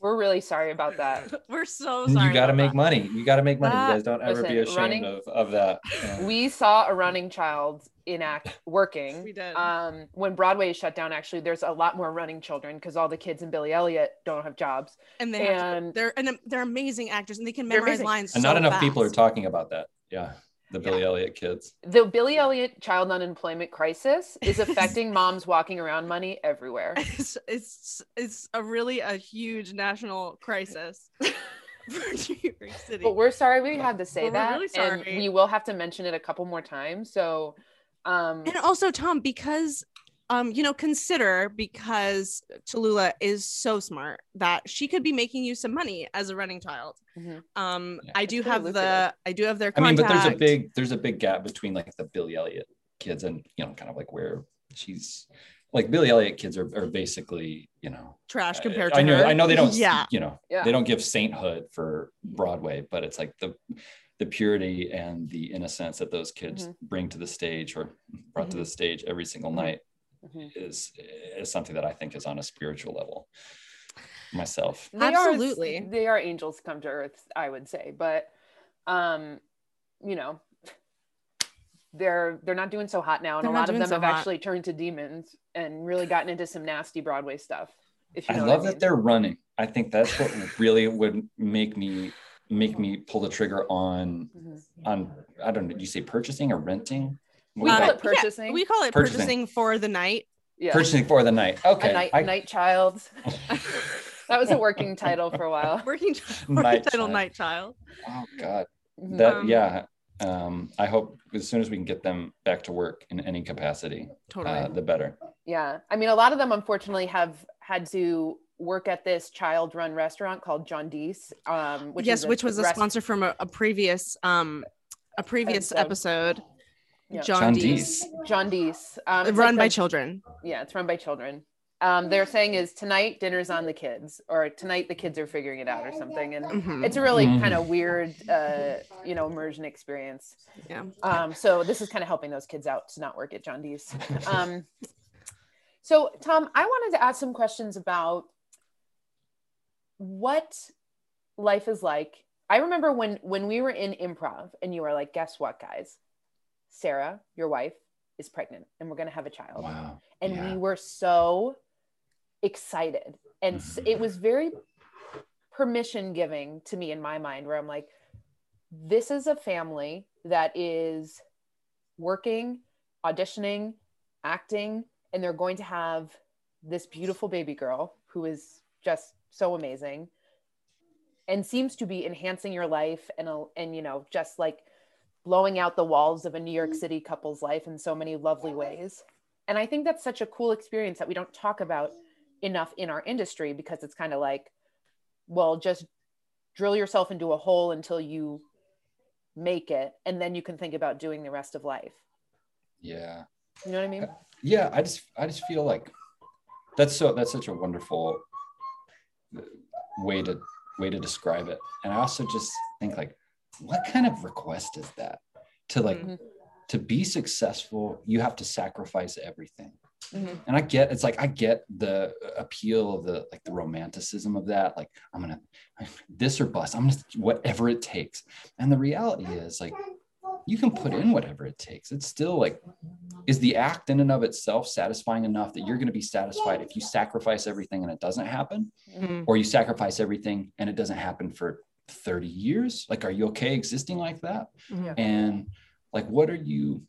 B: We're really sorry about that.
A: We're so sorry.
C: you got to make
A: that.
C: money. You got to make money. You guys don't ever be ashamed
B: running-
C: of, of that. Yeah.
B: We saw a running child in act working.
A: We did.
B: Um, when Broadway is shut down, actually, there's a lot more running children because all the kids in Billy Elliot don't have jobs.
A: and they have to-
B: and-
A: they're and they're amazing actors and they can memorize lines.
C: and
A: so
C: not enough people are talking about that. Yeah, the Billy Elliot kids.
B: The Billy Elliot child unemployment crisis is affecting moms walking around money everywhere.
A: It's, it's it's a really a huge national crisis for New York City.
B: But we're sorry we had to say
A: Well, we're
B: that.
A: really
B: And we will have to mention it a couple more times. So um
A: and also Tom, because um, you know, consider because Tallulah is so smart that she could be making you some money as a running child.
B: Mhm.
A: Um,
C: Yeah.
A: I do
B: It's very
A: have the. I do have their
C: I mean, but there's a big there's a big gap between like the Billy Elliot kids and you know kind of like where she's like Billy Elliot kids are, are basically you know
A: trash
C: I-
A: compared to
C: I know
A: her.
C: I know they don't
A: Yeah.
C: you know
B: Yeah.
C: they don't give sainthood for Broadway, but it's like the the purity and the innocence that those kids
B: Mhm.
C: bring to the stage or brought to
B: Mhm.
C: the stage every single night
B: Mhm.
C: is is something that I think is on a spiritual level myself.
B: They are-
A: Absolutely.
B: they are angels come to earth, I would say. But um, you know, they're they're not doing so hot now. And
A: They're
B: a lot of them
A: so
B: have
A: hot.
B: actually turned to demons and really gotten into some nasty Broadway stuff. If you
C: I love
B: what I
C: that they're running. I think that's what really would make me make me pull the trigger on
B: Mhm.
C: on I don't know. Do you say purchasing or renting?
B: We call it
C: you-
A: yeah,
B: purchasing.
A: we call it
C: Purchasing.
A: purchasing for the night.
B: yeah.
C: purchasing for the night. Okay,
B: a night
C: I-
B: night child. that was a working title for a while.
A: Working for
C: Night
A: title
C: Child.
A: Night Child.
C: oh God,
B: Mhm.
C: that
A: Um,
C: yeah. Um, I hope as soon as we can get them back to work in any capacity,
A: Totally.
C: uh, the better.
B: Yeah. I mean, a lot of them unfortunately have had to work at this child run restaurant called John Deese. Um, which
A: yes,
B: is a
A: which was a
B: rest-
A: sponsor from a, a previous um a previous
B: Episode.
A: episode.
B: Yeah.
A: John,
C: John
A: Deese.
C: Deese.
B: John Deese. Um, it's
A: Run
B: like
A: by
B: the-
A: children.
B: Yeah, it's run by children. Um, they're saying is tonight dinner's on the kids, or tonight the kids are figuring it out, or something. And
A: Mhm.
B: it's a really
C: Mhm.
B: kind of weird, uh, you know, immersion experience.
A: Yeah.
B: Um, so this is kind of helping those kids out to not work at John Deese. Um, so Tom, I wanted to ask some questions about what life is like. I remember when when we were in improv, and you were like, "Guess what, guys? Sarah, your wife, is pregnant, and we're gonna have a child."
C: Wow.
B: and
C: Yeah.
B: we were so excited and s
C: Mhm.
B: it was very permission giving to me in my mind where i'm like this is a family that is working auditioning acting and they're going to have this beautiful baby girl who is just so amazing and seems to be enhancing your life and uh, and you know just like blowing out the walls of a new york city couple's life in so many lovely ways and I think that's such a cool experience that we don't talk about enough in our industry because it's kind of like, well, just drill yourself into a hole until you make it, and then you can think about doing the rest of life.
C: Yeah.
B: You know what I mean?
C: yeah i just i just feel like that's so that's such a wonderful way to way to describe it. And I also just think like, what kind of request is that? To like
B: Mhm.
C: to be successful, you have to sacrifice everything.
B: Mhm.
C: And I get it's like I get the appeal of the like the romanticism of that. Like I'm gonna this or bust. I'm gonna whatever it takes. And the reality is like you can put in whatever it takes. It's still like, is the act in and of itself satisfying enough that you're going to be satisfied if you sacrifice everything and it doesn't happen,
A: Mhm.
C: or you sacrifice everything and it doesn't happen for 30 years? Like, are you okay existing like that?
A: Mhm.
C: And like, what are you,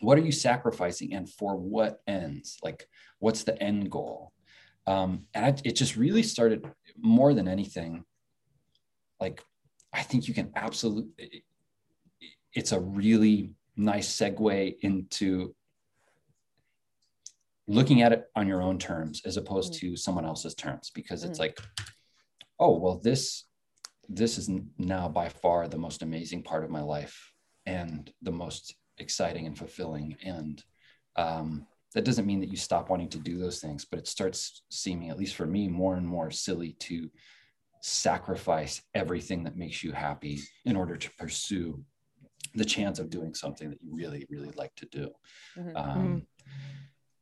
C: what are you sacrificing and for what ends? Like, what's the end goal? Um, and I, it just really started more than anything. Like, I think you can absolutely, it's a really nice segue into looking at it on your own terms as opposed to someone else's terms because it's like oh well this this is now by far the most amazing part of my life and the most exciting and fulfilling. And um, that doesn't mean that you stop wanting to do those things but it starts seeming at least for me more and more silly to sacrifice everything that makes you happy in order to pursue the chance of doing something that you really really like to do.
B: Mhm.
C: um,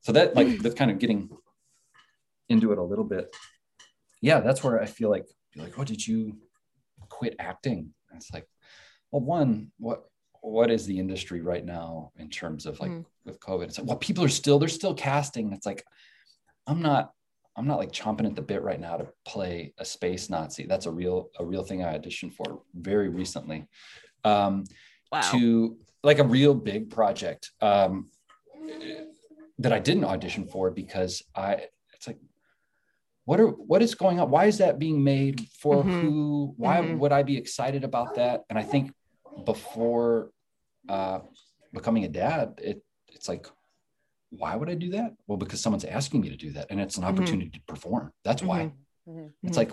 C: so that like that's kind of getting into it a little bit yeah that's where i feel like you're like oh did you quit acting? And it's like well one what what is the industry right now in terms of like
A: Mm.
C: with covid? It's like well people are still they're still casting. It's like i'm not i'm not like chomping at the bit right now to play a space nazi. That's a real a real thing i auditioned for very recently. Um
A: Wow.
C: to like a real big project um, that I didn't audition for because I it's like what are what is going on? Why is that being made for
A: Mhm.
C: who? Why
A: Mhm.
C: would I be excited about that? And I think before uh, becoming a dad, it it's like why would I do that? Well, because someone's asking me to do that, and it's an
A: Mhm.
C: opportunity to perform. That's why.
B: Mhm.
C: It's like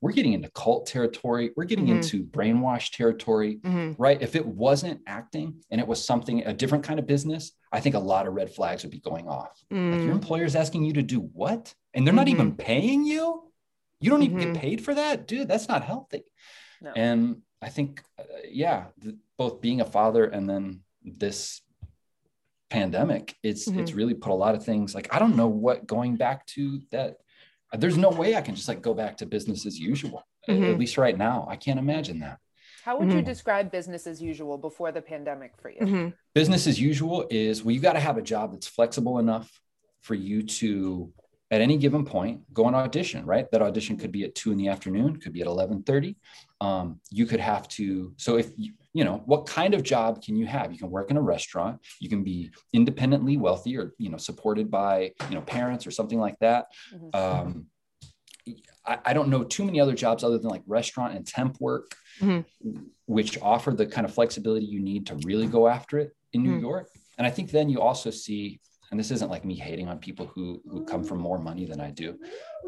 C: we're getting into cult territory. We're getting
A: Mhm.
C: into brainwash territory
A: Mhm.
C: right? If it wasn't acting and it was something, a different kind of business, I think a lot of red flags would be going off. Like your
A: Mm.
C: employer's asking you to do what? And they're not even paying you? You don't even get paid for that? Dude, that's not healthy.
B: No.
C: And I think, uh, yeah, th- both being a father and then this pandemic, it's it's really put a lot of things like I don't know what going back to that. There's no way I can just like go back to business as usual. a- At least right now, I can't imagine that.
B: How would you
A: Mhm.
B: describe business as usual before the pandemic for you?
A: Mhm.
C: business as usual is well you got to have a job that's flexible enough for you to at any given point go on audition right that audition could be at 2 in the afternoon could be at 11.30 um, you could have to so if you, you know what kind of job can you have you can work in a restaurant you can be independently wealthy or you know supported by you know parents or something like that
B: Mhm.
C: um, I, I don't know too many other jobs other than like restaurant and temp work
A: Mhm.
C: which offer the kind of flexibility you need to really go after it in New
A: Mhm.
C: York. And I think then you also see, and this isn't like me hating on people who who come from more money than I do,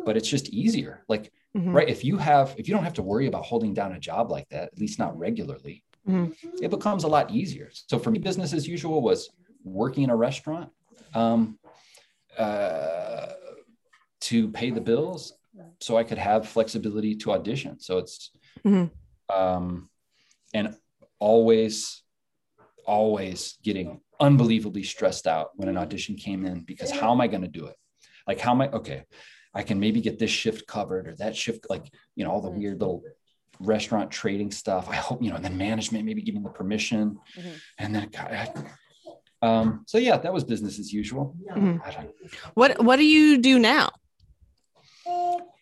C: but it's just easier. Like,
A: Mhm.
C: right, if you have, if you don't have to worry about holding down a job like that, at least not regularly,
A: Mhm.
C: it becomes a lot easier. So for me, business as usual was working in a restaurant um, uh, to pay the bills so I could have flexibility to audition. So it's,
A: Mhm.
C: um, and always, always getting unbelievably stressed out when an audition came in because how am I going to do it? Like, how am I? Okay, I can maybe get this shift covered or that shift, like, you know, all the
B: Mhm.
C: weird little restaurant trading stuff. I hope, you know, and then management maybe giving the permission.
B: Mhm.
C: And then, God, I- um, so yeah, that was business as usual.
A: Mhm.
C: I don't,
A: What What do you do now?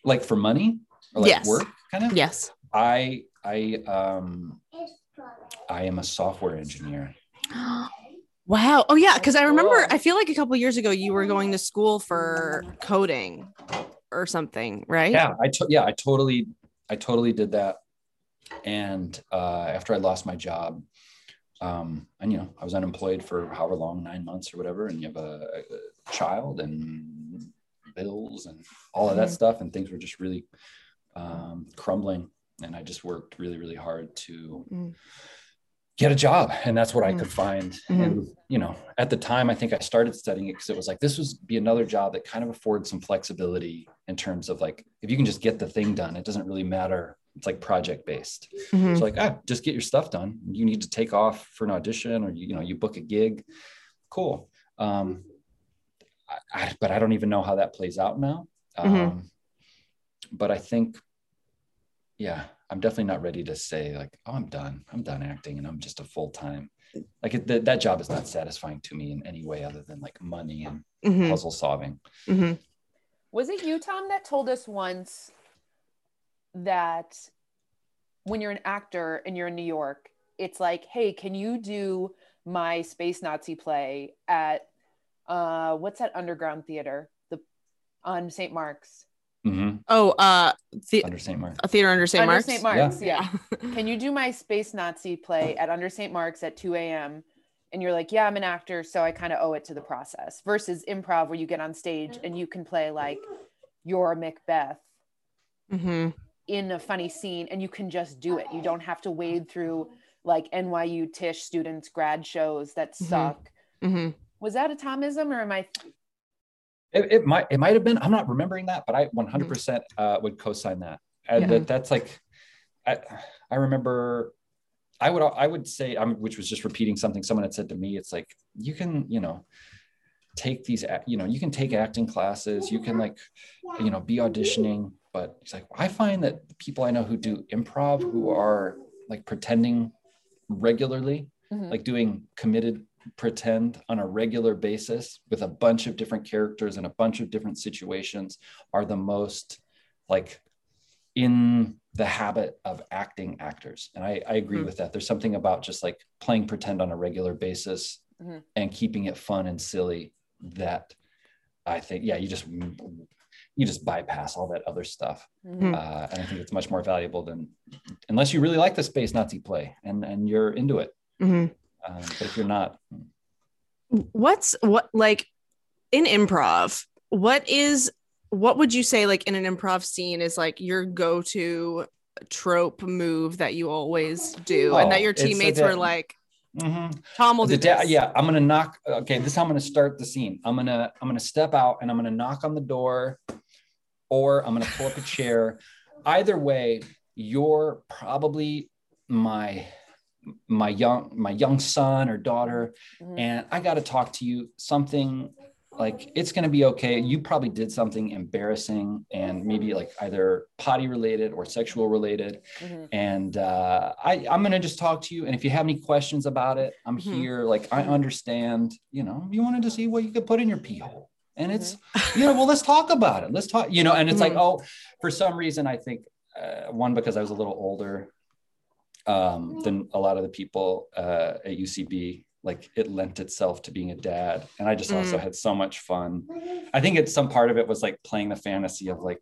C: like for money or like
A: Yes.
C: work kind of.
A: Yes.
C: I, I, um, I am a software engineer.
A: Wow. Oh yeah, because I remember. I feel like a couple years ago you were going to school for coding or something, right?
C: Yeah, I to- yeah, I totally, I totally did that. And uh, after I lost my job, um, and you know, I was unemployed for however long, nine months or whatever, and you have a, a child and bills and all of that
A: Mhm.
C: stuff, and things were just really um, crumbling. And I just worked really, really hard to
A: Mm.
C: Get a job. And that's what i
A: Mhm.
C: could find.
A: Mhm.
C: and you know at the time i think i started studying it because it was like this was be another job that kind of affords some flexibility in terms of like if you can just get the thing done it doesn't really matter. It's like project based
A: Mhm.
C: it's like ah just get your stuff done. You need to take off for an audition or you, you know you book a gig. Cool. Um I, I, but i don't even know how that plays out now. Um
A: Mhm.
C: but i think yeah i'm definitely not ready to say like oh i'm done i'm done acting and i'm just a full-time like it, that that job is not satisfying to me in any way other than like money and
A: Mhm.
C: puzzle solving
A: Mhm.
B: Was it you, Tom, that told us once that when you're an actor and you're in New York, it's like, hey, can you do my space Nazi play at uh what's that underground theater? The on St. Mark's.
C: Hmm
A: Oh, uh, the,
C: under st mark
A: a theater under St.
B: under
A: Mark's.
B: St. Mark's,
A: Yeah.
B: yeah. Can you do my space Nazi play at under St. Mark's at 2 a.m.? And you're like, yeah, I'm an actor, so I kind of owe it to the process. Versus improv, where you get on stage and you can play like you're Macbeth
A: Mhm.
B: in a funny scene and you can just do it. You don't have to wade through like NYU Tisch students grad shows that
A: Mhm.
B: suck.
A: Mhm.
B: Was that a Tomism or am I?
C: It, it might it might have been i'm not remembering that but i 100% uh, would co-sign that and
A: Yeah.
C: that, that's like i i remember i would i would say i'm which was just repeating something someone had said to me it's like you can you know take these you know you can take acting classes you can like you know be auditioning but it's like i find that the people i know who do improv who are like pretending regularly
B: Mhm.
C: like doing committed pretend on a regular basis with a bunch of different characters and a bunch of different situations are the most like in the habit of acting actors and i, I agree
A: Mhm.
C: with that there's something about just like playing pretend on a regular basis
B: Mhm.
C: and keeping it fun and silly that i think yeah you just you just bypass all that other stuff
B: Mhm.
C: uh, and i think it's much more valuable than unless you really like the space nazi play and and you're into it
A: Mhm.
C: Um, but if you're not
A: What's what like in improv? What is what would you say like in an improv scene is like your go-to trope move that you always do and that
C: Oh,
A: your teammates were like
C: Mhm.
A: Tom will do
C: da- yeah i'm gonna knock okay this is how i'm gonna start the scene i'm gonna i'm gonna step out and i'm gonna knock on the door or i'm gonna pull up a chair either way you're probably my my young my young son or daughter
B: Mhm.
C: and i got to talk to you something like it's going to be okay you probably did something embarrassing and maybe like either potty related or sexual related
B: Mhm.
C: and uh, I, I'm going to just talk to you. And if you have any questions about it, I'm
A: Mhm.
C: here. Like I understand. You know, you wanted to see what you could put in your pee hole, and it's you know, well, let's talk about it. Let's talk. You know, and it's like,
A: Mhm.
C: oh, for some reason, I think uh, one because I was a little older um, than a lot of the people uh, at UCB. Like it lent itself to being a dad, and I just also
A: Mm.
C: had so much fun. I think it's some part of it was like playing the fantasy of like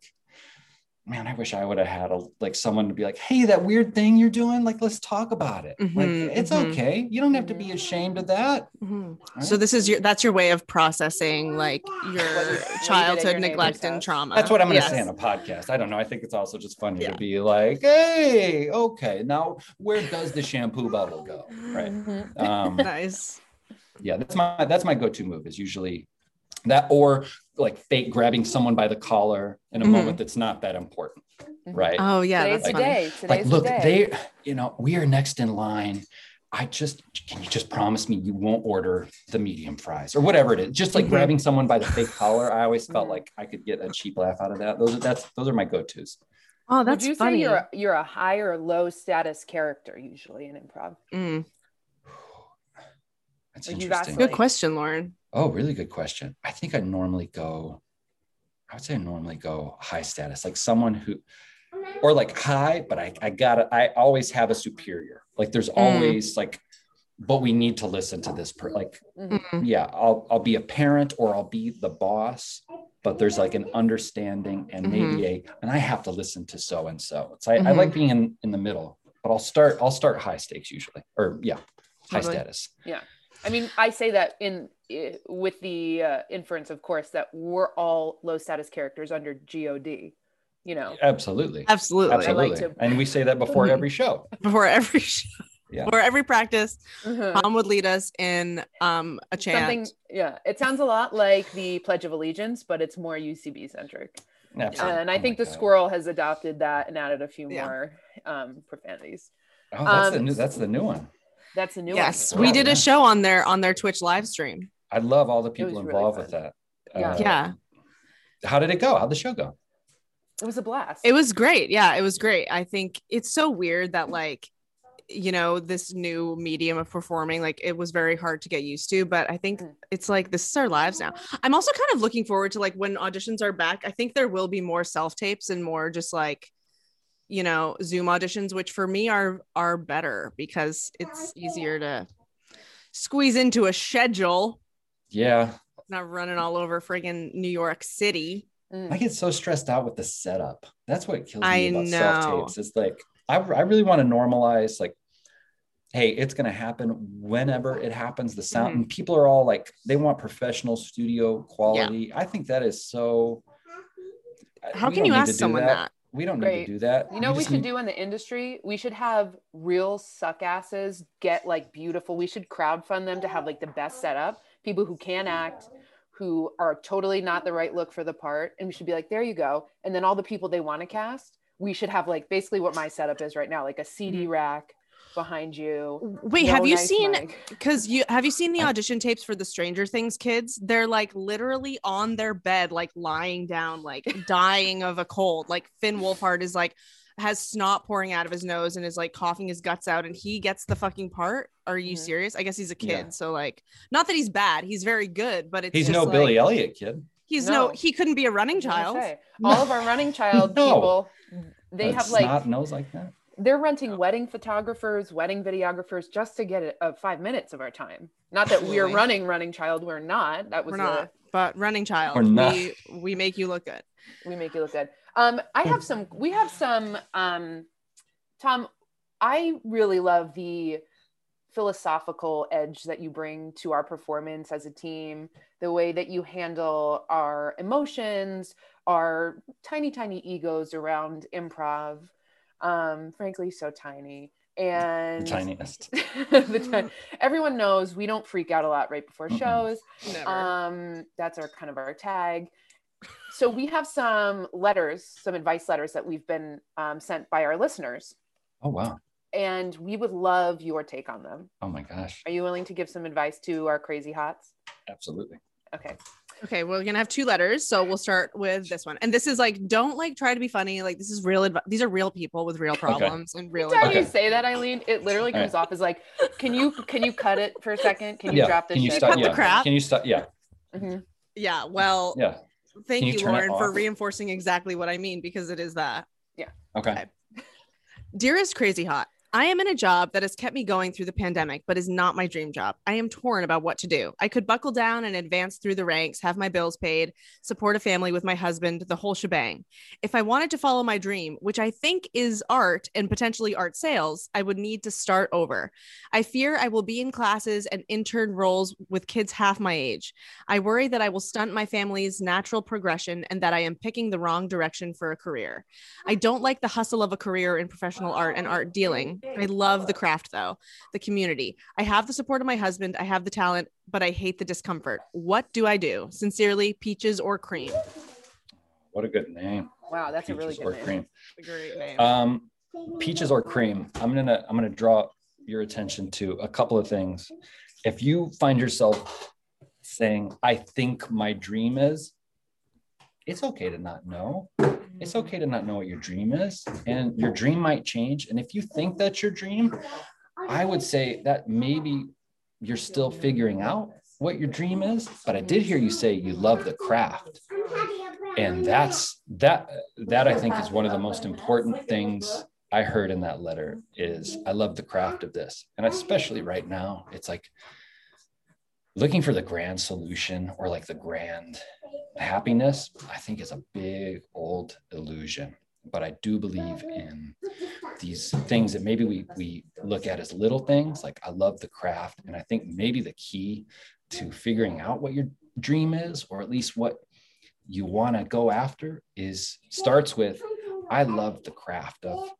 C: man, I wish I would have had a like someone to be like, hey, that weird thing you're doing, like, let's talk about it.
A: Mhm,
C: like, it's
A: mhm.
C: okay. You don't have to be ashamed of that.
A: Mhm.
C: Right?
A: So this is your that's your way of processing like your
B: you- what you did at
A: childhood
B: your
A: neglect and trauma.
C: That's what I'm gonna
A: Yes.
C: say on a podcast. I don't know. I think it's also just funny
A: Yeah.
C: to be like, hey, okay, now where does the shampoo bottle go? Right.
B: Mhm.
C: Um,
A: Nice.
C: yeah, that's my that's my go-to move is usually that or like fake grabbing someone by the collar in a
A: Mhm.
C: moment that's not that important.
B: Mhm.
C: Right.
A: Oh yeah,
B: Today's
A: that's
B: the day. Today's
C: like
B: the
C: look
B: day.
C: they you know we are next in line i just can you just promise me you won't order the medium fries or whatever it is just like
A: Mhm.
C: grabbing someone by the fake collar i always felt
B: Mhm.
C: like i could get a cheap laugh out of that those are that's those are my go-to's
A: Oh, that's
B: Would
A: that's
B: you
A: funny.
B: say you're a, you're a high or low status character usually in improv?
A: Mm.
C: that's
B: Or
C: interesting
A: Good question, Lauren.
C: Oh really good question i think i normally go i would say i normally go high status like someone who or like high but i i gotta i always have a superior like there's always like but we need to listen to this per like
B: Mhm.
A: Mm.
C: yeah i'll i'll be a parent or i'll be the boss but there's like an understanding and maybe a and i have to listen to so and so it's I, I
A: Mhm.
C: like being in in the middle but i'll start i'll start high stakes usually or yeah high
A: Totally.
C: status
B: I mean, I say that in with the uh, inference, of course, that we're all low status characters under God. You know,
C: absolutely
A: Absolutely.
B: I like
C: absolutely
B: to-
C: and we say that before every show
A: Before every show.
C: Yeah.
A: Or every practice,
B: Mhm.
A: Tom would lead us in um a chant.
B: Something, yeah. It sounds a lot like the Pledge of Allegiance, but it's more UCB centric.
C: Absolutely.
B: And I
C: Oh
B: think the
C: God.
B: squirrel has adopted that and added a few
A: Yeah.
B: more um, profanities.
C: Oh, that's the
B: um,
C: new. That's the new one.
B: That's a new
A: yes,
B: one.
A: we did a show on their on their Twitch live stream.
C: I love all the people
B: was really
C: involved with that.
B: Yeah.
C: Uh,
A: yeah.
C: How did it go? How'd the show go?
B: It was a blast.
A: It was great. Yeah, it was great. I think it's so weird that like you know this new medium of performing like it was very hard to get used to but i think
B: Mm.
A: it's like this is our lives now i'm also kind of looking forward to like when auditions are back i think there will be more self tapes and more just like you know zoom auditions which for me are are better because it's easier to squeeze into a schedule
C: Yeah,
A: not running all over friggin new york city
B: Mm.
C: I get so stressed out with the setup. That's what kills me
A: I
C: about
A: know.
C: self tapes. It's like I, I really want to normalize like, hey, it's gonna happen whenever it happens. The sound
A: Mm-hmm.
C: and people are all like they want professional studio quality. I think that is so.
A: how can you
C: need
A: ask
C: to do
A: someone that,
C: We don't need
B: Great.
C: to do that.
B: You know, what we should
C: need-
B: do in the industry. We should have real suck asses get like beautiful. We should crowdfund them to have like the best setup. People who can act, who are totally not the right look for the part, and we should be like, there you go. And then all the people they want to cast, we should have like basically what my setup is right now, like a CD mm-hmm. rack behind you.
A: wait
B: no
A: have you
B: nice
A: seen because you have you seen the audition tapes for the stranger things kids they're like literally on their bed like lying down like dying of a cold like finn wolfhard is like has snot pouring out of his nose and is like coughing his guts out and he gets the fucking part are you
B: Mhm.
A: serious i guess he's a kid
C: Yeah.
A: so like not that he's bad he's very good but it's
C: He's
A: just
C: no
A: like,
C: Billy Elliot kid.
A: he's no.
B: No.
A: he couldn't be a running
B: I was gonna
A: child
B: all of our running child
C: No.
B: people, they
C: A
B: have like
C: snot nose like that.
B: They're renting wedding photographers, wedding videographers just to get a, a five minutes of our time. Not that we're running running child, we're not. That was
A: we're
B: the,
A: not but running child
C: We're not.
A: we we make you look good
B: we make you look good. Um, I have some. We have some. Um, Tom, I really love the philosophical edge that you bring to our performance as a team. The way that you handle our emotions, our tiny, tiny egos around improv. Um, frankly, so tiny.
C: The
B: And
C: tiniest.
B: the ti- everyone knows we don't freak out a lot right before shows.
A: Never.
B: Um, that's our kind of our tag. So we have some letters, some advice letters that we've been um, sent by our listeners,
C: Oh wow.
B: and we would love your take on them.
C: Oh my gosh.
B: Are you willing to give some advice to our crazy hots?
C: Absolutely.
B: Okay.
A: Okay, we're gonna have two letters, so we'll start with this one. And this is like, don't like try to be funny. Like, this is real. Adv- these are real people with real problems and real.
B: Every time
C: Okay.
B: you say that, Eileen, it literally
C: All
B: comes off as like, "Can you can you cut it for a second? Can you
C: yeah.
B: drop this
C: Can you
B: shit?"
C: stop?
A: Cut the crap.
C: Can you stop? Yeah.
B: Mhm.
A: Yeah. Well,
C: Yeah.
A: thank
C: Can you
A: you, Lauren, for reinforcing exactly what I mean because it is that. Yeah.
C: Okay.
A: Dearest Crazy Hot, I am in a job that has kept me going through the pandemic, but is not my dream job. I am torn about what to do. I could buckle down and advance through the ranks, have my bills paid, support a family with my husband, the whole shebang. If I wanted to follow my dream, which I think is art and potentially art sales, I would need to start over. I fear I will be in classes and intern roles with kids half my age. I worry that I will stunt my family's natural progression and that I am picking the wrong direction for a career. I don't like the hustle of a career in professional art and art dealing. I love the craft though, the community. I have the support of my husband, I have the talent, but I hate the discomfort. What do I do? Sincerely, Peaches or Cream.
C: What a good name.
B: Wow, that's a really
C: Peaches
B: good
C: or
B: name.
C: cream.
A: A great name.
C: Um, peaches or cream. I'm gonna I'm gonna draw your attention to a couple of things. If you find yourself saying, "I think my dream is," it's okay to not know. It's mm-hmm. okay to not know what your dream is, and your dream might change. And if you think that's your dream, I would say that maybe you're still figuring out what your dream is. But I did hear you say you love the craft and that's that that i think is one of the most important things i heard in that letter is i love the craft of this and especially right now it's like looking for the grand solution or like the grand happiness i think is a big old illusion but i do believe in these things that maybe we we look at as little things like i love the craft and i think maybe the key to figuring out what your dream is or at least what you want to go after is starts with I love the craft of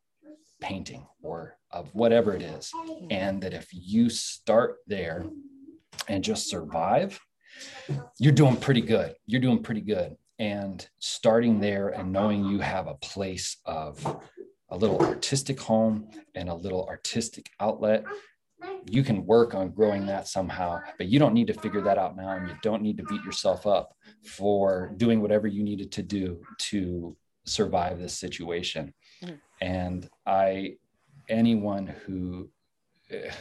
C: painting or of whatever it is. And that if you start there and just survive, you're doing pretty good. You're doing pretty good. And starting there and knowing you have a place of a little artistic home and a little artistic outlet, you can work on growing that somehow, but you don't need to figure that out now. And you don't need to beat yourself up for doing whatever you needed to do to survive this situation.
B: Mm.
C: And I, anyone who, eh,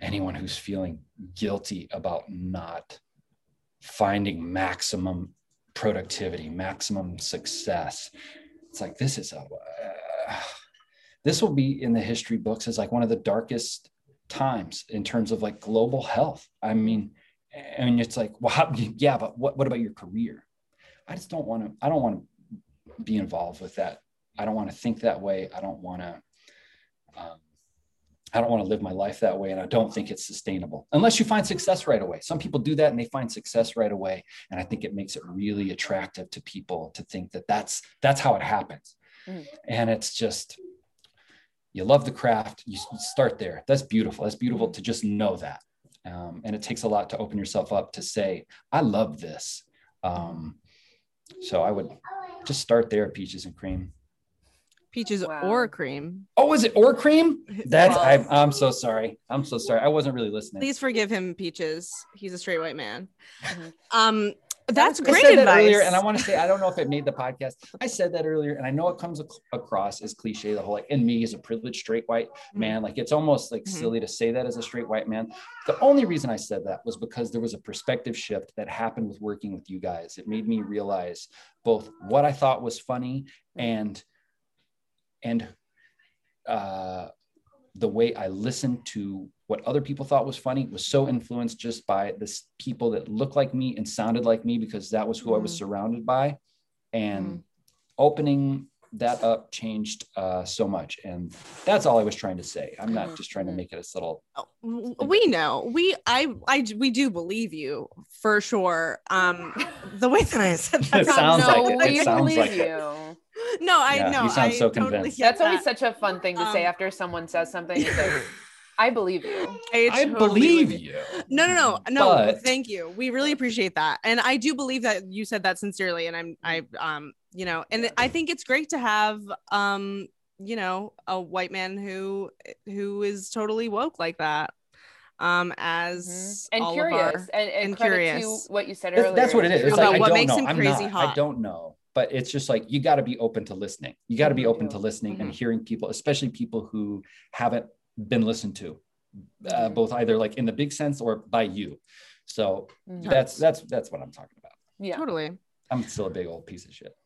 C: anyone who's feeling guilty about not finding maximum productivity, maximum success, it's like this is a, uh, this will be in the history books as like one of the darkest times in terms of like global health. I mean, and it's like, well, how, yeah, but what, what about your career? I just don't want to, I don't want to be involved with that. I don't want to think that way. I don't want to, um, I don't want to live my life that way. And I don't think it's sustainable unless you find success right away. Some people do that and they find success right away. And I think it makes it really attractive to people to think that that's, that's how it happens.
B: Mm.
C: And it's just, you love the craft, you start there. That's beautiful. That's beautiful to just know that. Um, and it takes a lot to open yourself up to say, I love this. Um, so I would just start there peaches and cream.
A: Peaches
B: Wow.
A: or cream.
C: Oh, is it or cream? That's I'm, I'm so sorry. I'm so sorry. I wasn't really listening.
A: Please forgive him, Peaches. He's a straight white man.
B: Mhm.
A: Um, that's
C: I
A: great
C: said that
A: advice.
C: earlier, and I want to say I don't know if it made the podcast. I said that earlier, and I know it comes ac- across as cliche. The whole like, in me as a privileged straight white
A: Mm-hmm.
C: man, like it's almost like
A: Mhm.
C: silly to say that as a straight white man. The only reason I said that was because there was a perspective shift that happened with working with you guys. It made me realize both what I thought was funny and and uh, the way I listened to what other people thought was funny was so influenced just by this people that looked like me and sounded like me because that was who I was
A: Mhm.
C: surrounded by. And opening that up changed uh, so much. And that's all I was trying to say. I'm not just trying to
B: Mhm.
C: make it a little.
A: Oh, we know we I I we do believe you for sure. Um, the way that I said that
C: It sounds
B: no,
C: like it. It sounds
B: believe
C: like it.
B: You.
A: No, I
C: Yeah,
A: know.
C: you sound
A: I
C: so
A: totally
C: convinced.
A: get
B: That's always such a fun thing to say
A: Um,
B: after someone says something. It's like, I believe you.
A: I,
C: I
A: totally
C: believe
A: believe
C: you.
A: No, no, no, no.
C: But-
A: Thank you. We really appreciate that, and I do believe that you said that sincerely. And I'm, I, um, you know, and I think it's great to have, um, you know, a white man who who is totally woke like that, um, as
B: And
A: all of
B: curious.
A: our-
B: and, and,
A: and
B: credit
A: curious.
B: to what you said earlier.
C: that's what it is. It's
A: About
C: like, I
A: what
C: don't
A: makes
C: know.
A: him
C: I'm
A: crazy
C: not,
A: hot.
C: I don't know. But it's just like you got to be open to listening. You got to be open to listening and
B: Mhm.
C: hearing people, especially people who haven't been listened to, uh,
B: Mhm.
C: both either like in the big sense or by you. So
B: Mhm.
C: that's that's that's what I'm talking about.
B: Yeah.
A: totally.
C: I'm still a big old piece of shit.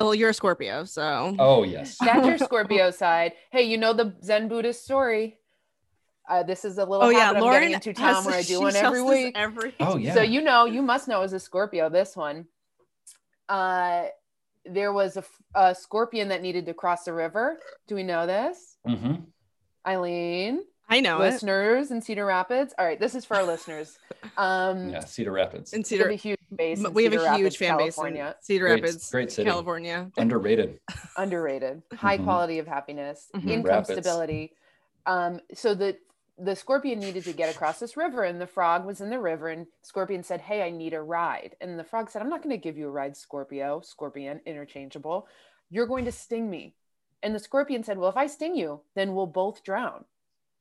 A: Well, you're a Scorpio, so
C: Oh yes.
B: That's your Scorpio side. Hey, you know the Zen Buddhist story? Uh, this is a little
A: oh yeah,
B: habit I'm
A: Lauren
B: getting into town
A: has-
B: where I do one every week.
A: Every
C: Oh yeah.
B: So you know, you must know as a Scorpio this one. Uh, there was a, a, scorpion that needed to cross the river. Do we know this?
C: hmm
B: Eileen,
A: I know it.
B: listeners in Cedar Rapids. All right, this is for our listeners. Um,
C: Yeah. Cedar Rapids.
A: In
B: we have
A: Cedar,
B: a huge base. in
A: we have
B: Cedar
A: a huge
B: Rapids,
A: fan base in
B: California.
A: Cedar
C: Great-
A: Rapids,
C: great city.
A: California.
C: Underrated.
B: underrated high
C: Mhm.
B: quality of happiness
A: Mhm.
B: income
C: Rapids.
B: stability um so the the scorpion needed to get across this river and the frog was in the river and scorpion said hey i need a ride. And the frog said i'm not going to give you a ride scorpio scorpion interchangeable. You're going to sting me. And the scorpion said well if i sting you then we'll both drown.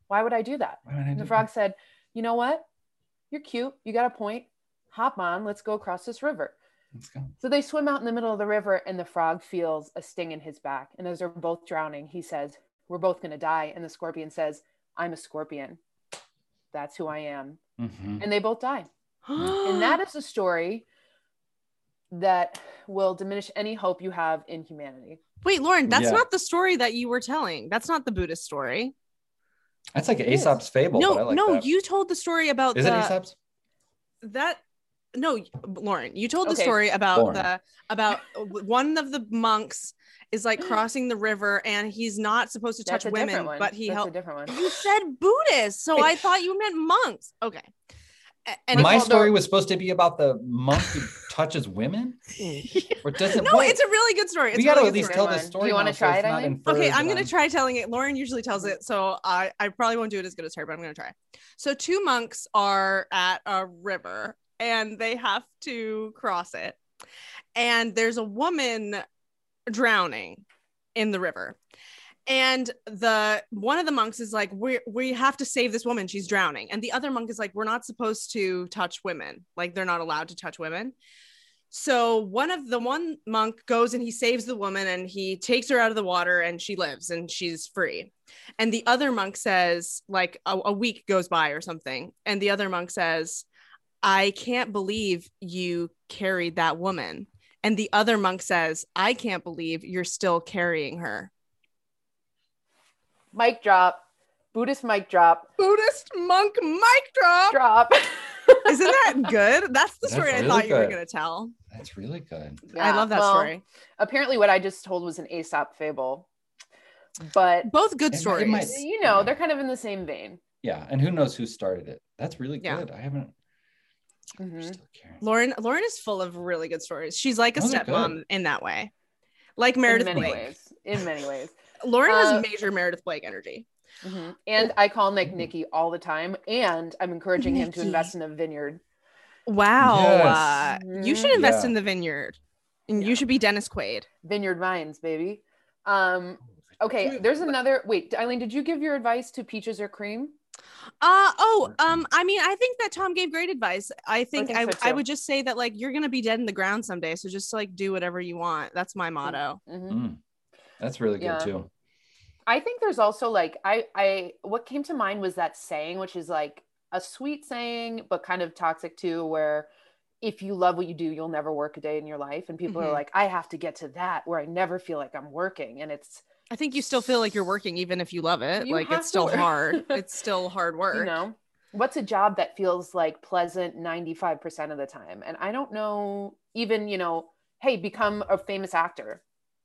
B: Why would i do that?
C: I
B: and the frog said you know what? You're cute. You got a point. Hop on. Let's go across this river?
C: Let's go.
B: so they swim out in the middle of the river, and the frog feels a sting in his back. And as they're both drowning, he says, We're both going to die. And the scorpion says, I'm a scorpion. That's who I am.
C: Mhm.
B: And they both die. And that is a story that will diminish any hope you have in humanity.
A: Wait, Lauren, that's
C: Yeah.
A: not the story that you were telling. That's not the Buddhist story.
C: That's like
B: It is.
C: Aesop's fable.
A: no,
C: but I like
A: no,
C: that.
A: you told the story about
C: Is
A: the
C: it Aesop's?
A: that no lauren you told the story about
C: Lauren.
A: the about one of the monks is like crossing the river and he's not supposed to touch
B: That's a
A: women
B: different one.
A: but he
B: That's a
A: helped
B: different one.
A: you said buddhist so i thought you meant monks okay and
C: My story
B: the-
C: was supposed to be about the monk who touches women or doesn't.
A: no,
C: what?
A: it's a really good story. It's
C: we gotta
A: really
C: at least tell the
B: one. Do you wanna
C: now, so
B: try it,
C: not
B: Eileen?
A: Okay, I'm gonna try telling it. Lauren usually tells it, so I I probably won't do it as good as her, but I'm gonna try. So two monks are at a river and they have to cross it, and there's a woman drowning in the river. And the one of the monks is like, we we have to save this woman. She's drowning. And the other monk is like, we're not supposed to touch women. Like they're not allowed to touch women. So one of the one monk goes and he saves the woman and he takes her out of the water and she lives and she's free. And the other monk says, like a, a week goes by or something, and the other monk says, I can't believe you carried that woman. And the other monk says, I can't believe you're still carrying her.
B: Mic drop. Buddhist mic drop.
A: Buddhist monk mic drop.
B: Drop.
A: Isn't that good? That's the
C: That's
A: story I
C: really
A: thought you were going to tell.
C: That's really good.
A: I love that
B: well,
A: story.
B: Apparently, what I just told was an Aesop fable, but
A: Both good
C: It might- it
A: stories.
C: might-
B: you know they're kind of in the same vein.
C: Yeah, and who knows who started it? That's really
A: Yeah.
C: good. I haven't.
B: Mhm.
C: Still caring.
A: Lauren Lauren is full of really good stories. She's like a
C: Those
A: stepmom in that way. Like
B: In
A: Meredith
B: many
A: Blake.
B: ways. In many ways.
A: Lauren
B: Uh,
A: has major Meredith Blake energy.
B: Mhm. And I call Nick Nicky all the time, and I'm encouraging him to invest in a vineyard.
A: Wow.
C: Yes.
A: Uh, you should invest
C: Yeah.
A: in the vineyard. And
B: Yeah.
A: you should be Dennis Quaid.
B: Vineyard vines, baby. Um, okay, there's another. Wait, Eileen, did you give your advice to peaches or cream?
A: Uh oh, um, I mean, I think that Tom gave great advice. I think
B: think
A: I,
B: so,
A: I
B: too.
A: would just say that like you're gonna be dead in the ground someday. So just like do whatever you want. That's my motto.
B: Mhm.
C: Mm, that's really good
B: Yeah.
C: too.
B: I think there's also like I I what came to mind was that saying, which is like a sweet saying, but kind of toxic too, where if you love what you do, you'll never work a day in your life. And people
A: Mhm.
B: are like, I have to get to that where I never feel like I'm working. And it's
A: I think you still feel like you're working even if you love it.
B: You
A: like it's still
B: work.
A: hard. It's still hard work.
B: you know what's a job that feels like pleasant 95% of the time and i don't know even you know hey become a famous actor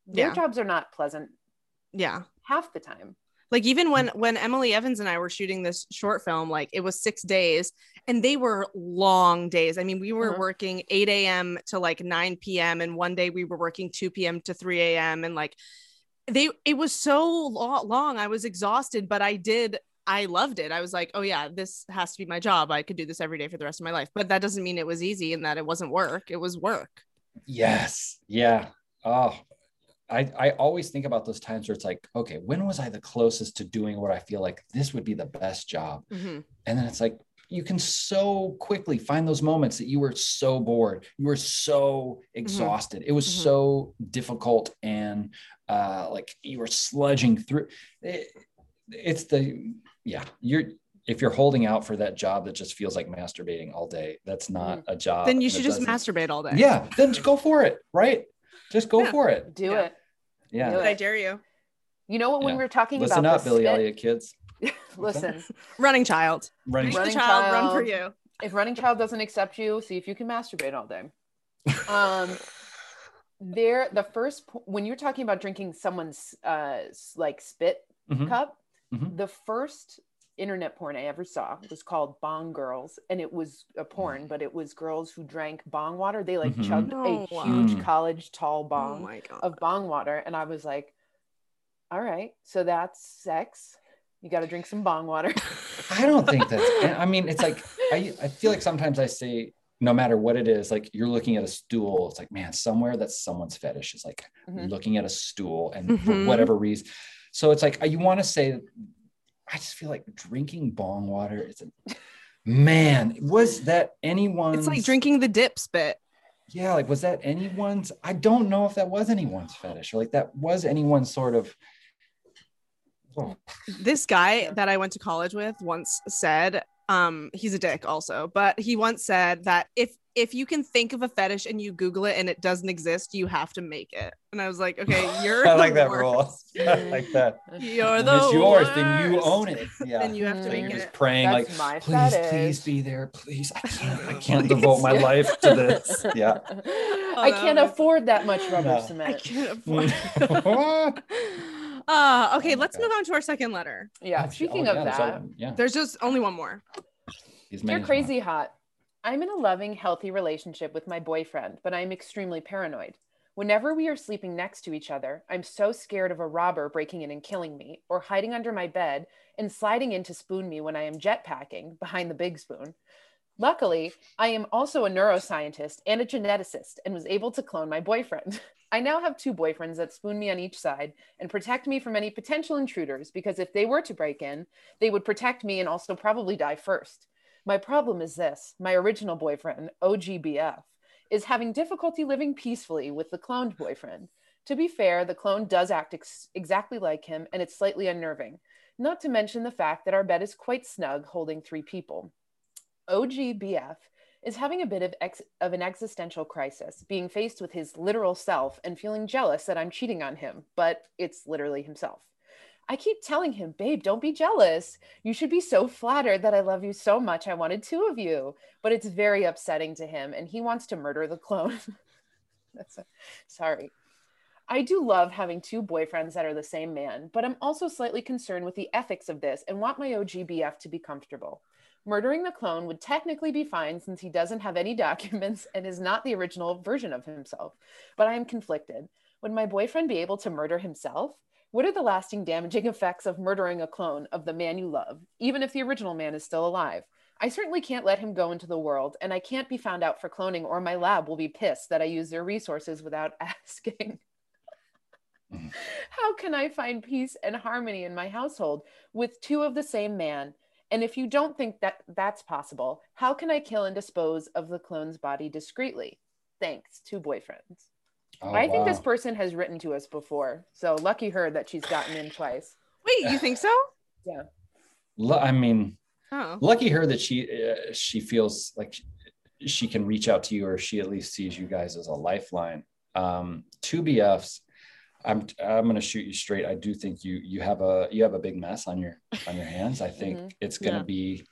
B: their
A: Yeah.
B: jobs are not pleasant
A: Yeah.
B: half the time
A: like even when when emily evans and i were shooting this short film like it was six days and they were long days i mean we were
B: Mhm.
A: working 8 a.m to like 9 p.m and one day we were working 2 p.m to 3 a.m and like they it was so lo- long i was exhausted but i did i loved it i was like oh yeah this has to be my job i could do this every day for the rest of my life but that doesn't mean it was easy and that it wasn't work it was work
C: Yes. Yeah. Oh, I, I always think about those times where it's like, okay, when was I the closest to doing what I feel like this would be the best job?
A: Mhm.
C: And then it's like, you can so quickly find those moments that you were so bored, you were so exhausted. It was
A: Mhm.
C: so difficult and uh, like you were sludging through. It, it's the, yeah, you're, if you're holding out for that job that just feels like masturbating all day, that's not a job.
A: then you should just
C: doesn't-
A: masturbate all day
C: yeah, then go for it, right? Just go
A: Yeah.
C: for it.
B: do
A: Yeah.
B: it
C: Yeah.
B: Do
A: But i dare you
B: you know what when
C: Yeah.
B: we were talking
C: Listen
B: about
C: up,
B: the
C: Billy
B: spit-
C: Elliot kids.
B: listen
A: running child
C: Running.
A: make the
B: Running
A: child, run for you
B: if running child doesn't accept you see if you can masturbate all day um there the first po- when you're talking about drinking someone's uh like spit
C: Mhm.
B: cup
C: Mhm.
B: the first internet porn i ever saw was called bong girls and it was a porn but it was girls who drank bong water they like
C: Mhm.
B: chugged
A: Oh,
B: a
A: wow.
B: huge
C: Mm.
B: college tall
A: oh
B: bong
A: my god
B: of bong water and i was like all right so that's sex you got to drink some bong water
C: I don't think that's. I mean, it's like I. I feel like sometimes I say, no matter what it is, like you're looking at a stool. It's like, man, somewhere that's someone's fetish is like
B: Mhm.
C: looking at a stool, and for
A: Mhm.
C: whatever reason, so it's like you want to say. I just feel like drinking bong water is a. Man, was that anyone's?
A: it's like drinking the dip spit
C: yeah like was that anyone's i don't know if that was anyone's fetish or like that was anyone's sort of oh,
A: this guy that I went to college with once said, um, he's a dick also, but he once said that if if you can think of a fetish and you Google it and it doesn't exist, you have to make it. And I was like, okay, you're
C: i like
A: the
C: that rule
A: worst.
C: i like that
A: You're
C: When
A: the
C: it's yours then you own it yeah
A: Then you have to
C: so
A: make
C: you're
A: it.
C: just praying
B: That's
C: like
B: my
C: please
B: fetish.
C: please be there please i can't i can't devote my life to this yeah
B: I can't afford that much rubber
C: No.
A: I
B: cement.
A: can't afford. Uh, okay,
C: Oh
A: let's
C: God.
A: move on to our second letter.
B: Yeah.
C: Oh,
B: Speaking
C: oh,
B: of
C: yeah, there's
B: that,
C: yeah
A: There's just only one more.
B: you're
C: many-
B: crazy hot. I'm in a loving, healthy relationship with my boyfriend, but I'm extremely paranoid. Whenever we are sleeping next to each other, I'm so scared of a robber breaking in and killing me, or hiding under my bed and sliding in to spoon me when I am jetpacking behind the big spoon. Luckily, I am also a neuroscientist and a geneticist and was able to clone my boyfriend. I now have two boyfriends that spoon me on each side and protect me from any potential intruders because if they were to break in, they would protect me and also probably die first. My problem is this my original boyfriend, OGBF, is having difficulty living peacefully with the cloned boyfriend. To be fair, the clone does act ex- exactly like him, and it's slightly unnerving. Not to mention the fact that our bed is quite snug, holding three people. OGBF is having a bit of, ex- of an existential crisis, being faced with his literal self and feeling jealous that I'm cheating on him, but it's literally himself. I keep telling him, babe, don't be jealous. You should be so flattered that I love you so much. I wanted two of you. But it's very upsetting to him and he wants to murder the clone. That's a, sorry. I do love having two boyfriends that are the same man, but I'm also slightly concerned with the ethics of this and want my OGBF to be comfortable. Murdering the clone would technically be fine since he doesn't have any documents and is not the original version of himself. But I am conflicted. Would my boyfriend be able to murder himself? What are the lasting damaging effects of murdering a clone of the man you love, even if the original man is still alive? I certainly can't let him go into the world, and I can't be found out for cloning, or my lab will be pissed that I use their resources without asking. Mm-hmm. How can I find peace and harmony in my household with two of the same man? And if you don't think that that's possible, how can I kill and dispose of the clone's body discreetly? Thanks, two boyfriends.
C: Oh,
B: I think this person has written to us before. So lucky her that she's gotten in twice.
A: Wait, you think so?
B: Yeah.
C: Lu- I mean,
A: Oh.
C: lucky her that she uh, she feels like she, she can reach out to you, or she at least sees you guys as a lifeline. Um, two BFs. I'm I'm gonna shoot you straight. I do think you you have a you have a big mess on your on your hands. I think
B: Mhm.
C: it's gonna
A: Yeah.
C: be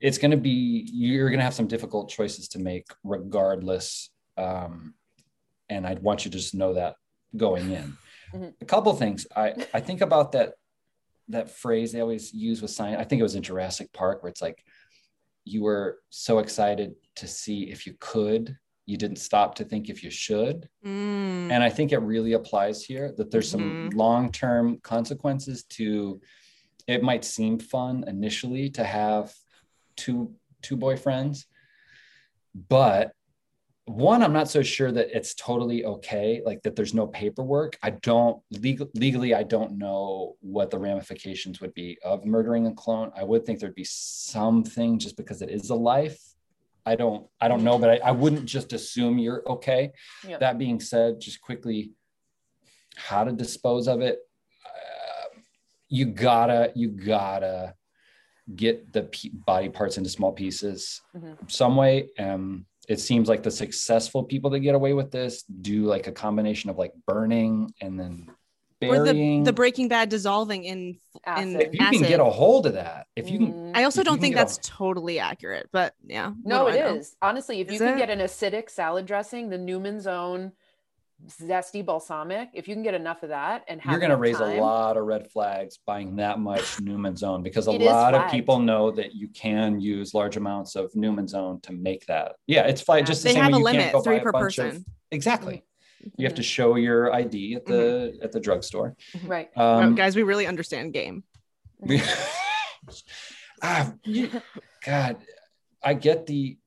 C: it's gonna be you're gonna have some difficult choices to make regardless. Um, and I'd want you to just know that going in.
B: Mhm.
C: A couple things. I I think about that that phrase they always use with science. I think it was in Jurassic Park where it's like you were so excited to see if you could, you didn't stop to think if you should.
A: Mm.
C: And I think it really applies here that there's some
A: Mhm.
C: long-term consequences to it might seem fun initially to have two two boyfriends, but one, I'm not so sure that it's totally okay, like that there's no paperwork. I don't legal, legally, I don't know what the ramifications would be of murdering a clone. I would think there'd be something just because it is a life. I don't, I don't know, but I, I wouldn't just assume you're okay.
B: Yeah.
C: That being said, just quickly, how to dispose of it. Uh, you gotta, you gotta get the p- body parts into small pieces
B: Mhm.
C: some way. Um, it seems like the successful people that get away with this do like a combination of like burning and then
A: or the, the Breaking Bad dissolving in in
B: Acid.
C: if you
A: acid.
C: can get a hold of that, if you can,
B: Mhm.
A: I also don't think
C: get a-
A: that's totally accurate, but yeah.
B: No,
A: what
B: it
A: do I know?
B: is. Honestly, if
A: Is
B: you can
A: it?
B: get an acidic salad dressing, the Newman's Own zesty balsamic, if you can get enough of that and have
C: you're going to raise
B: time-
C: a lot of red flags buying that much Newman's Own because a lot of people know that you can use large amounts of Newman's Own to make that. Yeah, it's fine. Just the
A: They
C: same
A: have
C: way
A: a
C: you
A: limit,
C: can't go
A: three
C: buy a
A: per
C: bunch of-
A: person.
C: exactly. You have
B: Mhm.
C: to show your ID at the
A: Mm-hmm.
C: at the drugstore.
B: Right.
A: Wow,
C: Um,
A: guys, we really understand game.
C: we- ah, you- God, I get the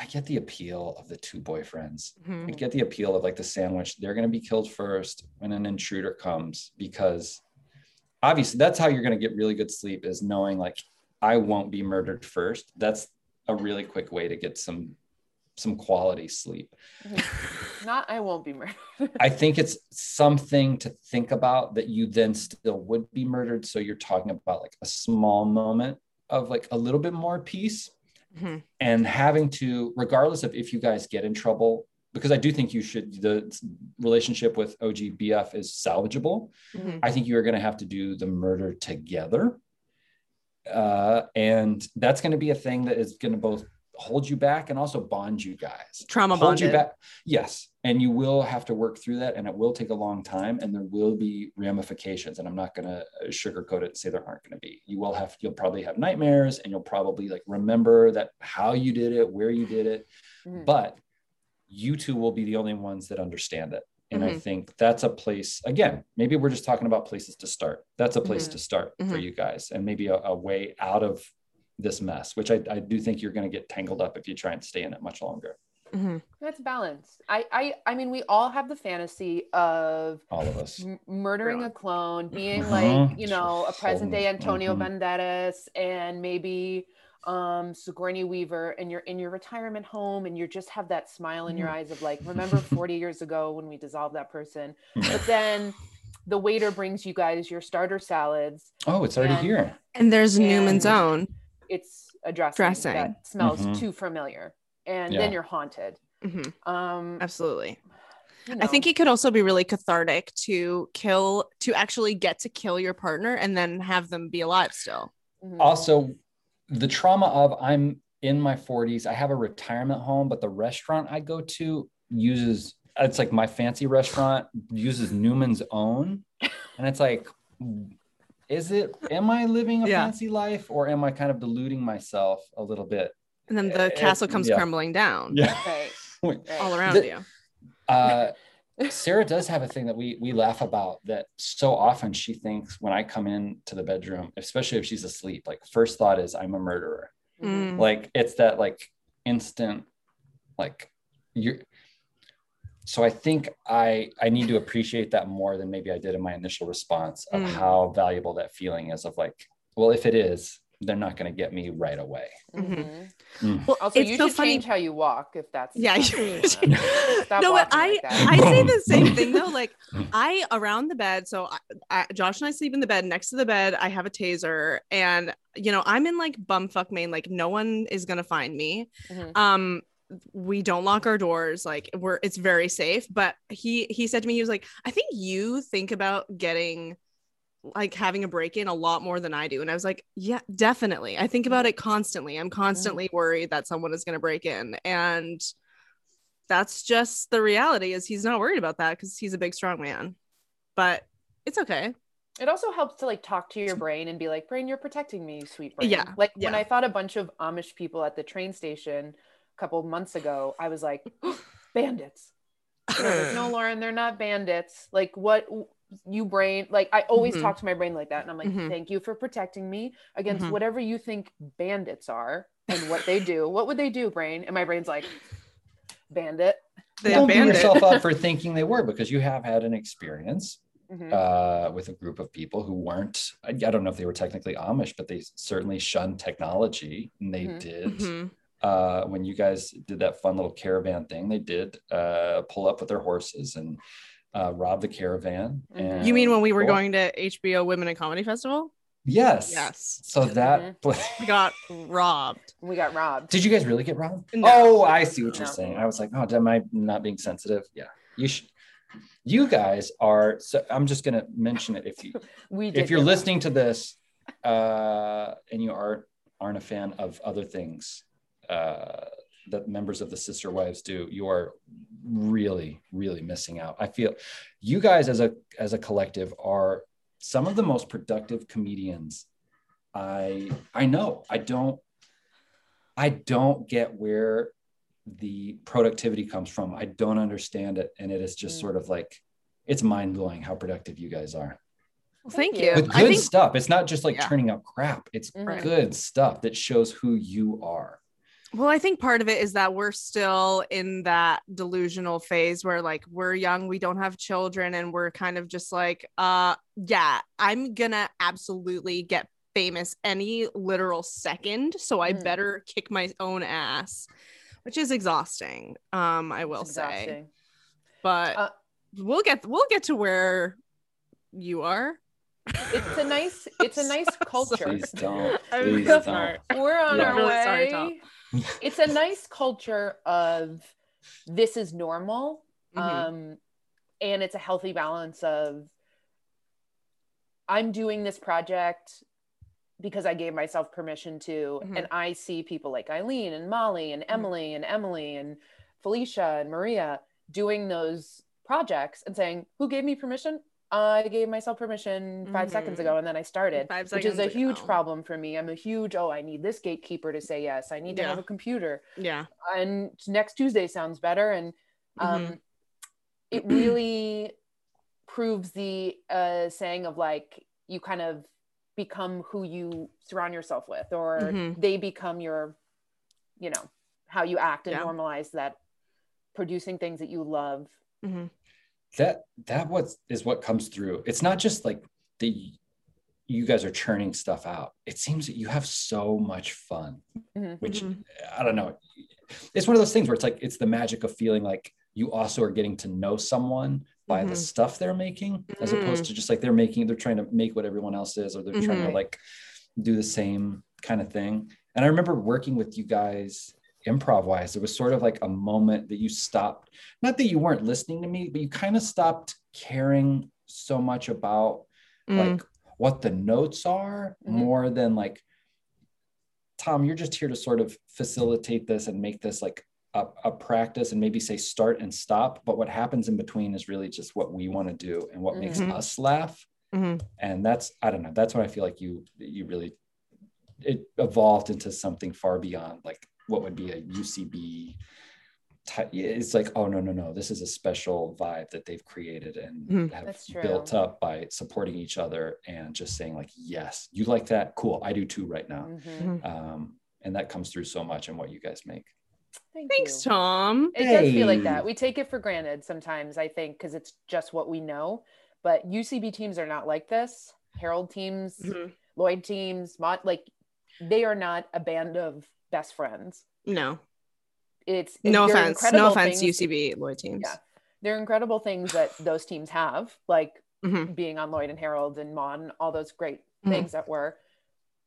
C: I get the appeal of the two boyfriends.
A: Mhm.
C: I get the appeal of like the sandwich. They're going to be killed first when an intruder comes because obviously that's how you're going to get really good sleep is knowing like I won't be murdered first. That's a really quick way to get some some quality sleep.
B: Not I won't be murdered.
C: I think it's something to think about that you then still would be murdered. So you're talking about like a small moment of like a little bit more peace
A: Mhm.
C: and having to, regardless of if you guys get in trouble, because I do think you should, the relationship with OGBF is salvageable.
A: Mhm.
C: I think you're going to have to do the murder together. Uh, and that's going to be a thing that is going to both hold you back and also bond you guys.
A: Trauma
C: hold you back. Yes. And you will have to work through that and it will take a long time and there will be ramifications. And I'm not going to sugarcoat it and say there aren't going to be. You will have, you'll probably have nightmares and you'll probably like remember that how you did it, where you did it.
B: Mhm.
C: But you two will be the only ones that understand it. And I
A: Mhm.
C: think that's a place, again, maybe we're just talking about places to start. That's a place
A: Mhm.
C: to start for
A: Mhm.
C: you guys and maybe a, a way out of this mess, which I, I do think you're going to get tangled up if you try and stay in it much longer.
A: Mhm.
B: That's balanced. I, I, I mean, we all have the fantasy of
C: All of us.
B: m- murdering a clone, being
C: Mhm.
B: like, you know, a present day Antonio
C: mhm.
B: Banderas and maybe um Sigourney Weaver and you're in your retirement home and you just have that smile in your eyes of like, remember 40 years ago when we dissolved that person. But then the waiter brings you guys your starter salads.
C: Oh, it's already
B: And-
C: here.
A: And there's
B: And-
A: Newman's own.
B: It's a dressing,
A: Dressing.
B: that smells
C: Mhm.
B: too familiar. And
C: Yeah.
B: then you're haunted.
A: Mhm.
B: Um
A: Absolutely.
B: you
A: I think it could also be really cathartic to kill, to actually get to kill your partner and then have them be alive still.
B: mhm.
C: Also, the trauma of I'm in my 40s, I have a retirement home, but the restaurant I go to uses it's like my fancy restaurant uses Newman's own. And it's like, is it am I living a
A: Yeah.
C: fancy life or am I kind of deluding myself a little bit?
A: And then
C: Eh,
A: the castle comes
C: yeah.
A: crumbling down
C: Yeah.
B: Right, right.
A: all around
C: The-
A: you.
C: Uh, Sarah does have a thing that we we laugh about that so often she thinks when I come in to the bedroom, especially if she's asleep, like first thought is I'm a murderer.
A: Mm.
C: Like it's that like instant, like you're. So I think I I need to appreciate that more than maybe I did in my initial response of
A: Mm.
C: how valuable that feeling is of like, well, if it is, they're not going to get me right away.
B: Mhm.
C: Mm.
A: Well,
B: Also,
A: it's
B: you
A: so
B: should
A: funny.
B: change how you walk if that's
A: Yeah, you should.
B: Stop
A: no, but I
B: like that.
A: I say the same thing though. Like I around the bed, so I, I, Josh and I sleep in the bed. Next to the bed, I have a taser, and you know I'm in like bumfuck Maine. Like no one is gonna find me.
B: Mhm.
A: Um, we don't lock our doors. Like we're it's very safe. But he he said to me, he was like, I think you think about getting like having a break in a lot more than I do. And I was like, yeah, definitely. I think about it mm-hmm. constantly. I'm constantly mm-hmm. worried that someone is going to break in. And that's just the reality is he's not worried about that because he's a big strong man. But it's okay.
B: It also helps to like talk to your brain and be like, brain, you're protecting me, sweet brain.
A: Yeah,
B: Like when. I thought a bunch of Amish people at the train station couple months ago, I was like, bandits. And I was like, no, Lauren, they're not bandits. Like what you brain, like I always
A: Mhm.
B: talk to my brain like that. And I'm like,
A: Mhm.
B: thank you for protecting me against
A: Mhm.
B: whatever you think bandits are and what they do. What would they do, brain? And my brain's like, bandit.
A: They
C: Don't beat yourself up for thinking they were because you have had an experience
B: Mhm.
C: uh, with a group of people who weren't, I, I don't know if they were technically Amish, but they certainly shunned technology. And they
B: Mhm.
C: did,
A: Mhm.
C: Uh, when you guys did that fun little caravan thing, they did uh, pull up with their horses and uh, rob the caravan.
B: Mhm.
C: And
A: Mm-hmm. You mean when we were
C: Cool.
A: going to HBO Women in Comedy Festival?
C: Yes.
A: Yes.
C: So that,
A: We got robbed.
B: We got robbed.
C: did you guys really get robbed?
A: No.
C: Oh, I see what you're saying. I was like, oh, am I not being sensitive? Yeah. You should. You guys are. So I'm just gonna mention it if you
B: We did
C: if you're
B: get robbed.
C: listening to this uh, and you aren't aren't a fan of other things uh, that members of the sister wives do, you are really really missing out. I feel you guys as a as a collective are some of the most productive comedians I I know. I don't I don't get where the productivity comes from. I don't understand it, and it is just
B: Mm.
C: sort of like it's mind blowing how productive you guys are
A: Well,
B: Thank
A: thank
B: you.
A: you.
C: with
A: I
C: good
A: think
C: stuff. It's not just like
A: Yeah.
C: turning out crap. It's
B: Mhm.
C: good stuff that shows who you are.
A: Well, I think part of it is that we're still in that delusional phase where like we're young, we don't have children, and we're kind of just like, uh, yeah, I'm gonna absolutely get famous any literal second. So I
B: Mm.
A: better kick my own ass, which is exhausting. Um, I will say. But
B: Uh,
A: we'll get we'll get to where you are.
B: It's a nice, it's a nice culture.
C: Please don't. Please don't.
B: We're on
C: Yeah.
B: our
A: Really sorry,
B: way. It's a nice culture of this is normal.
A: Mhm.
B: Um, and it's a healthy balance of I'm doing this project because I gave myself permission to.
A: Mhm.
B: And I see people like Eileen and Molly and Emily and Emily and Felicia and Maria doing those projects and saying, Who gave me permission? I gave myself permission 5 seconds
A: Mhm.
B: ago and then I started,
A: Five
B: which is a
A: seconds
B: huge
A: ago.
B: problem for me. I'm a huge, oh, I need this gatekeeper to say yes. I need to
A: Yeah.
B: have a computer.
A: Yeah.
B: And next Tuesday sounds better. And um,
A: Mhm.
B: it really proves the uh, saying of like, you kind of become who you surround yourself with, or
A: Mhm.
B: they become your, you know, how you act and
A: Yeah.
B: normalize that producing things that you love.
C: That that what is what comes through it's not just like the you guys are churning stuff out it seems that you have so much fun
B: Mhm.
C: which
A: Mhm.
C: i don't know it's one of those things where it's like it's the magic of feeling like you also are getting to know someone by the
A: Mhm.
C: stuff they're making as opposed to just like they're making they're trying to make what everyone else is or they're trying to
A: Mhm.
C: like do the same kind of thing and i remember working with you guys improv wise there was sort of like a moment that you stopped not that you weren't listening to me but you kind of stopped caring so much about
A: Mm.
C: like what the notes are
B: Mhm.
C: more than like tom you're just here to sort of facilitate this and make this like a, a practice and maybe say start and stop but what happens in between is really just what we want to do and what makes
A: Mhm.
C: us laugh
A: Mhm.
C: and that's i don't know that's what i feel like you you really it evolved into something far beyond like what would be a ucb type it's like oh no no no this is a special vibe that they've created and
A: Mhm.
C: have built up by supporting each other and just saying like yes you like that cool i do too right now
B: Mhm.
C: um and that comes through so much in what you guys make
B: Thank
A: Thanks,
B: you.
A: Tom.
B: It does feel like that. We take it for granted sometimes, I think, because it's just what we know. But UCB teams are not like this. Harold teams,
A: Mhm.
B: Lloyd teams, Maude, like they are not a band of best friends.
A: No,
B: It's
A: no offense. No offense,
B: things-
A: UCB Lloyd teams.
B: Yeah. They're incredible things that those teams have, like
A: Mhm.
B: being on Lloyd and Harold and Mon, and all those great
A: Mhm.
B: things that were.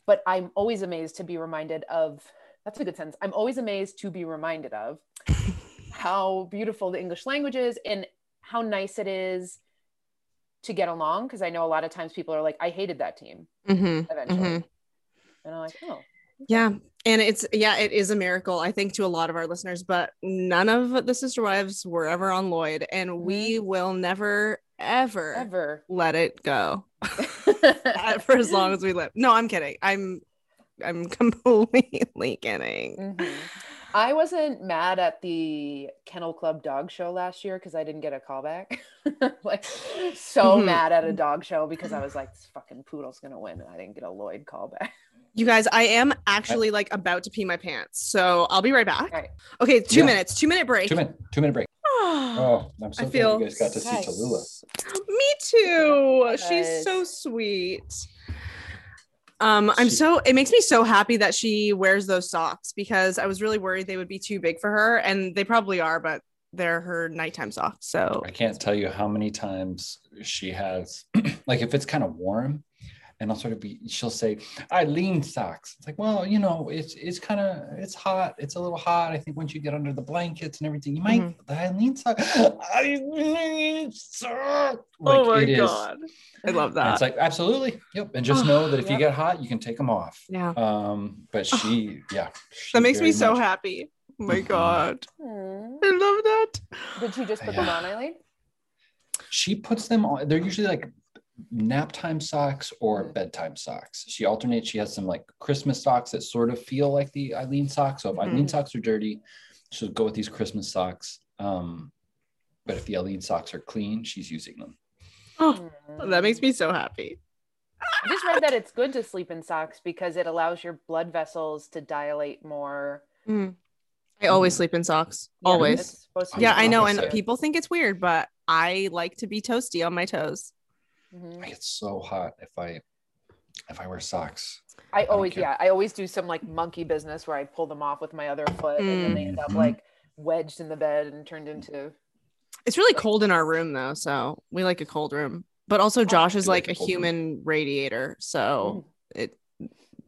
B: But I'm always amazed to be reminded of that's a good sentence. I'm always amazed to be reminded of how beautiful the English language is and how nice it is to get along. Because I know a lot of times people are like, I hated that team
A: Mhm.
B: eventually.
A: Mhm.
B: And I'm like, oh,
A: Yeah. And it's, yeah, it is a miracle, I think, to a lot of our listeners, but none of the sister wives were ever on Lloyd. And we will never, ever,
B: ever.
A: let it go for as long as we live. No, I'm kidding. I'm, I'm completely kidding.
B: Mhm. I wasn't mad at the Kennel Club dog show last year because I didn't get a callback. like so
A: Mhm.
B: mad at a dog show because I was like, this fucking poodle's gonna win, and I didn't get a Lloyd call back.
A: You guys, I am actually like about to pee my pants. So I'll be right back.
B: All right.
A: Okay, two
C: Yeah.
A: minutes, two minute break.
C: two minute two minute break oh i'm so
A: I
C: glad
A: feel
C: you guys got to see
B: Nice.
C: tallulah
A: Me too. She's so sweet. Um, I'm
C: She-
A: so it makes me so happy that she wears those socks because I was really worried they would be too big for her, and they probably are, but they're her nighttime socks. So
C: I can't tell you how many times she has, like, if it's kind of warm, and I'll sort of be, she'll say, "Eileen socks." It's like, well, you know, it's it's kind of it's hot. It's a little hot. I think once you get under the blankets and everything, you might
A: Mm-hmm.
C: the Eileen sock. Eileen sock. Like, it is-
A: I love
C: and
A: that.
C: It's like absolutely, yep. And just know that if you get hot, you can take them off.
A: yeah,
C: Um, but she, yeah, she
A: that makes me
C: very
A: so
C: much-
A: happy. Oh my
C: Mhm.
A: god. I love that.
B: Did she just put
C: Yeah.
B: them on, Eileen?
C: she puts them on they're usually like nap time socks or
B: Mm.
C: bedtime socks she alternates she has some like christmas socks that sort of feel like the eileen socks so if eileen
A: Mhm.
C: socks are dirty she'll go with these christmas socks um but if the eileen socks are clean she's using them
A: Oh,
B: Hmm.
A: that makes me so happy.
B: I just read that it's good to sleep in socks because it allows your blood vessels to dilate more.
A: Mm. I always sleep in socks.
B: Yeah,
A: always.
B: it's supposed to
C: I'm
A: Yeah, I know, and people think it's weird, but I like to be toasty on my toes.
B: Mhm.
C: i get so hot if i if i wear socks
B: I
C: don't
B: always, yeah, I always do some like monkey business where I pull them off with my other foot, and then they end up
C: Mhm.
B: like wedged in the bed and turned into.
A: It's really cold in our room though, so we like a cold room. But also Josh is
C: like
A: like
C: a
A: a
C: cold room.
A: human radiator, so
B: Mm.
A: it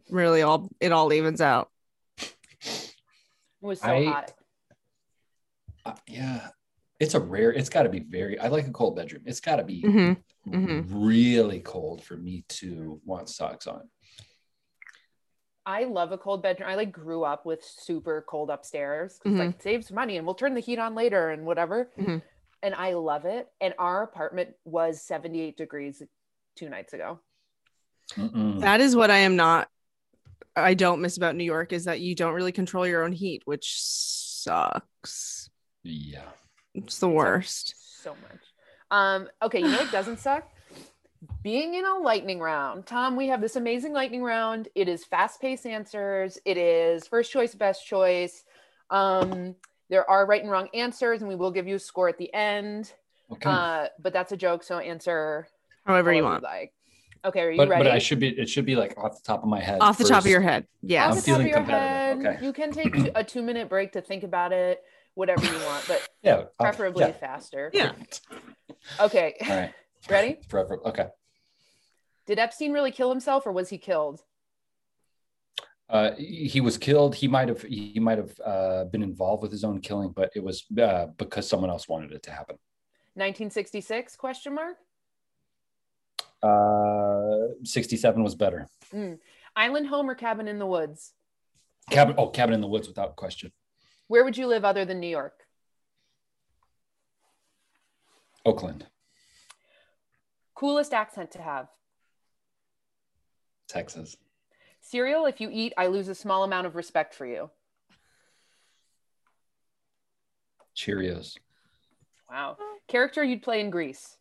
A: really all it all evens out.
B: It was so
C: I-
B: hot.
C: Uh, yeah it's a rare it's got to be very i like a cold bedroom it's got to be
A: Mhm, mhm.
C: really cold for me to want socks on
B: I love a cold bedroom. I like grew up with super cold upstairs. 'cause,
A: Mhm.
B: Like saves money and we'll turn the heat on later and whatever.
A: Mhm.
B: And I love it. And our apartment was 78 degrees two nights ago.
C: Mm-mm.
A: That is what I am not. I don't miss about New York is that you don't really control your own heat, which sucks.
C: yeah.
A: It's the worst.
B: So much. Um, okay, you know what doesn't suck? Being in a lightning round. Tom, we have this amazing lightning round. It is fast-paced answers. It is first choice, best choice. Um, there are right and wrong answers, and we will give you a score at the end.
C: Okay.
B: Uh, but that's a joke, so answer
A: However you want.
B: like. Okay, are you
C: but
B: ready?
C: but I should be it should be like off the top of my head.
A: Off the top of your head.
B: Yeah.
A: Off
C: I'm
B: the top of your head,
C: okay.
B: you can take a two-minute break to think about it, whatever you want, but
C: Yeah. okay,
B: preferably
C: yeah.
B: faster.
A: Yeah.
B: Okay,
C: All right.
B: ready?
C: Prefer- okay.
B: Did Epstein really kill himself, or was he killed?
C: Uh, he he was killed. He might have he might have uh, been involved with his own killing, but it was uh, because someone else wanted it to happen.
B: 1966 question mark
C: Uh, 67 was better.
B: island home or cabin in the woods
C: Cabin oh cabin in the woods without question.
B: Where would you live other than new york?
C: Oakland,
B: coolest accent to have?
C: Texas.
B: cereal if you eat i lose a small amount of respect for you.
C: Cheerios.
B: wow. Character you'd play in grease?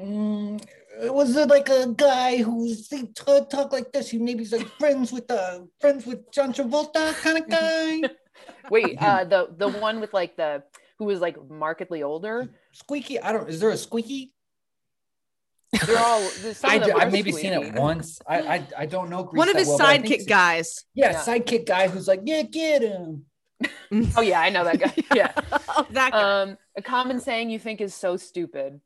F: Mm, was it like a guy who's he t- talk like this? He maybe he's like friends with uh friends with John Travolta kind of guy.
B: wait uh the the one with like the who was like markedly older
F: squeaky. I don't. Is there a squeaky?
B: they're all some
C: I,
B: of them
C: I've
B: are
C: maybe seen it once. I I, I don't know. Grease
A: One of his
C: well, but I think
A: sidekick guys.
F: Yeah,
B: Yeah.
F: sidekick guy who's like, yeah, get him.
B: oh yeah i know that guy yeah
A: oh, that guy.
B: um a common saying you think is so stupid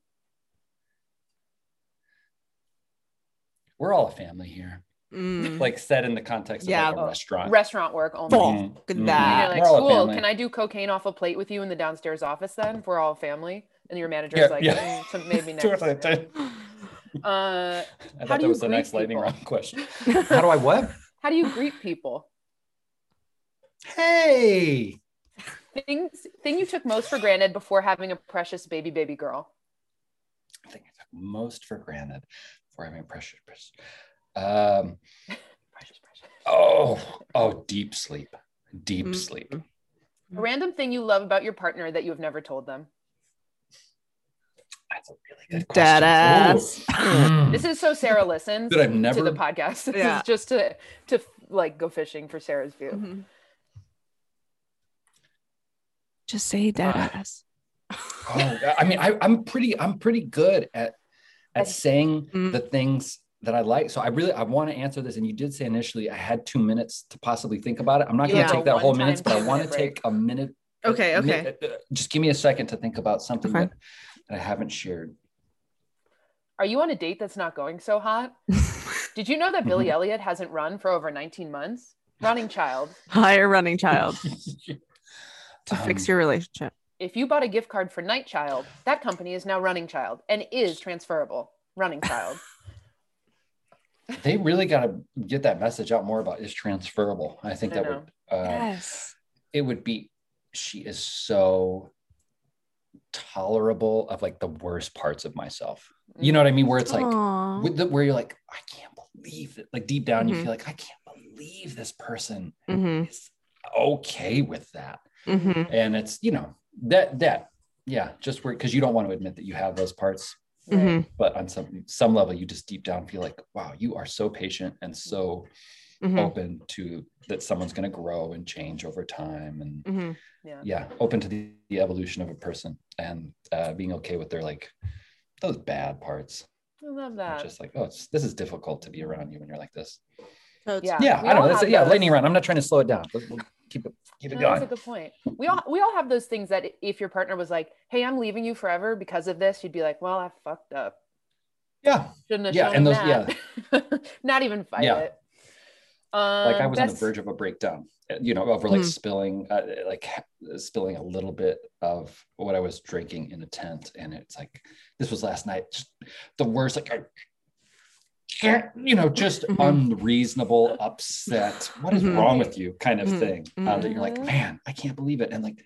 C: We're all a family here.
A: Mm.
C: Like said in the context of
A: Yeah.
C: like a restaurant.
B: restaurant work only
A: Fuck
C: Mhm,
A: at
C: mhm.
A: that.
B: You're like,
C: We're all a
B: cool. Can I do cocaine off a plate with you in the downstairs office then? If we're all a family. And your manager's
C: Yeah,
B: like,
C: yeah.
B: "Mm, so maybe
C: Two or
B: next.
C: three.
B: Uh,
C: I thought that was the
B: greet
C: next lightning
B: people?
C: round question. How do I what?
B: how do you greet people?
C: Hey.
B: Things thing you took most for granted before having a precious baby baby girl.
C: I think I took most for granted before having pressure. pressure. Um,
B: Precious, precious.
C: oh, oh, deep sleep, deep
A: Mm.
C: sleep.
B: A random thing you love about your partner that you have never told them.
C: That's a really good
A: Dead
C: question.
A: ass.
C: Ooh.
B: This is so Sarah listens
C: That I've
B: to
C: never.
B: the podcast. This
A: Yeah.
B: is just to to like go fishing for Sarah's view.
A: Mhm. Just say dead
C: Uh,
A: ass.
C: oh, I mean, I, I'm pretty. I'm pretty good at at
B: At-
C: saying
A: Mm.
C: the things that I like. So I really I want to answer this. And you did say initially I had two minutes to possibly think about it. I'm not
B: You
C: going to take that whole
B: one-time
C: minutes, but I want to take a minute.
A: Okay, okay.
C: uh, Just give me a second to think about something
A: Okay.
C: that, that I haven't shared.
B: Are you on a date that's not going so hot? Did you know that Billy
C: Mm-hmm.
B: Elliot hasn't run for over 19 months? Running child.
A: Hire running child to
C: Um,
A: fix your relationship.
B: If you bought a gift card for Night Child, that company is now Running Child and is transferable. Running Child.
C: they really got to get that message out more about is transferable. I think
B: I
C: that
B: know.
C: would uh,
A: yes.
C: it would be she is so tolerable of like the worst parts of myself. You know what I mean? Where it's like with the, where you're like, I can't believe it. Like deep down, you
A: Mhm.
C: feel like I can't believe this person
A: Mhm,
C: is okay with that.
A: mhm.
C: And it's you know that that yeah, just where because you don't want to admit that you have those parts,
B: Right.
A: Mhm,
C: but on some some level, you just deep down feel like, wow, you are so patient and so
A: mhm,
C: open to that someone's going to grow and change over time and
A: mhm.
B: Yeah.
C: yeah open to the, the evolution of a person and uh, being okay with their like those bad parts
B: I love
C: It's
B: that.
C: just like oh it's, this is difficult to be around you when you're like this
A: So it's-
B: Yeah.
C: yeah
B: we
C: i
B: all
C: know yeah lightning round i'm not trying to slow it down Let's, we'll keep it keep it
B: No, that's a good point. We all we all have those things that if your partner was like, "Hey, I'm leaving you forever because of this," you'd be like, "Well, I fucked up.
C: yeah
B: Shouldn't have
C: Yeah,
B: shown
C: and those-
B: that." Not even fight
C: Yeah.
B: it. Um,
C: like i was on the verge of a breakdown you know over like
A: Hmm.
C: spilling uh, like spilling a little bit of what i was drinking in a tent and it's like this was last night the worst like I, you know, just
A: Mhm.
C: unreasonable, upset. What is
A: Mhm.
C: wrong with you? Kind of
A: Mhm.
C: thing. Uh, that you're like,
B: Mhm.
C: man, I can't believe it, and like,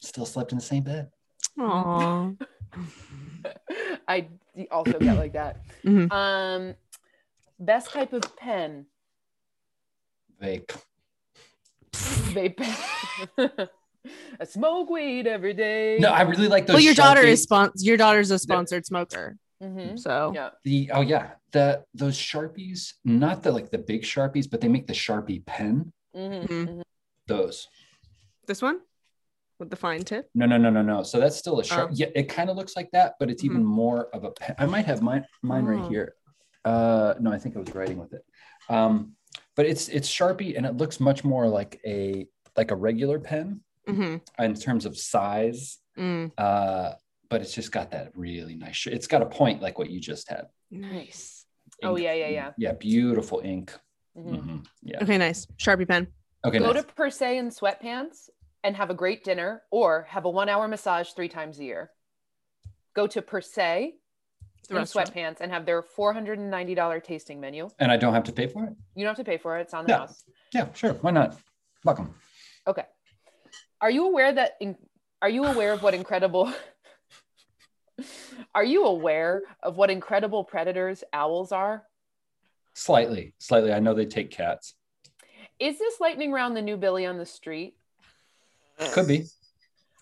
C: still slept in the same bed.
A: Aw.
B: I also get like that.
A: Mhm.
B: Um, best type of pen,
C: Vape.
B: vape pen. I smoke weed every day.
C: No, I really like those.
A: Well, your daughter is
C: Sharpie-
A: spon- your daughter's a sponsored smoker,
B: Mhm.
A: so
B: Yeah.
C: the oh yeah the those sharpies, not the like the big sharpies, but they make the sharpie pen.
B: Mhm.
A: Mhm.
C: Those.
A: this one with the fine tip.
C: No, no, no, no, no. So that's still a sharp.
A: Oh.
C: Yeah, it kind of looks like that, but it's even more of a pen. I might have mine mine right
A: Oh.
C: here. Uh no, I think I was writing with it. Um, but it's it's Sharpie and it looks much more like a like a regular pen
A: hmm
C: in terms of size.
A: Mm.
C: Uh, but it's just got that really nice. sh- It's got a point like what you just had.
A: Nice.
B: Oh, yeah, yeah, yeah.
C: Yeah, beautiful ink.
B: Mhm.
C: Mhm. Yeah.
A: Okay, nice. Sharpie pen.
C: Okay.
B: Go
C: nice.
B: to Per Se in sweatpants and have a great dinner, or have a one-hour massage three times a year. Go to Per Se in
A: restaurant.
B: sweatpants and have their $490 tasting menu.
C: and I don't have to pay for it.
B: You don't have to pay for it; it's on the
C: Yeah.
B: house.
C: Yeah, sure. Why not? Welcome.
B: Okay. Are you aware that? In, are you aware of what incredible? Are you aware of what incredible predators owls are?
C: Slightly, slightly. I know they take cats.
B: Is this lightning round the new Billy on the street?
C: Could be.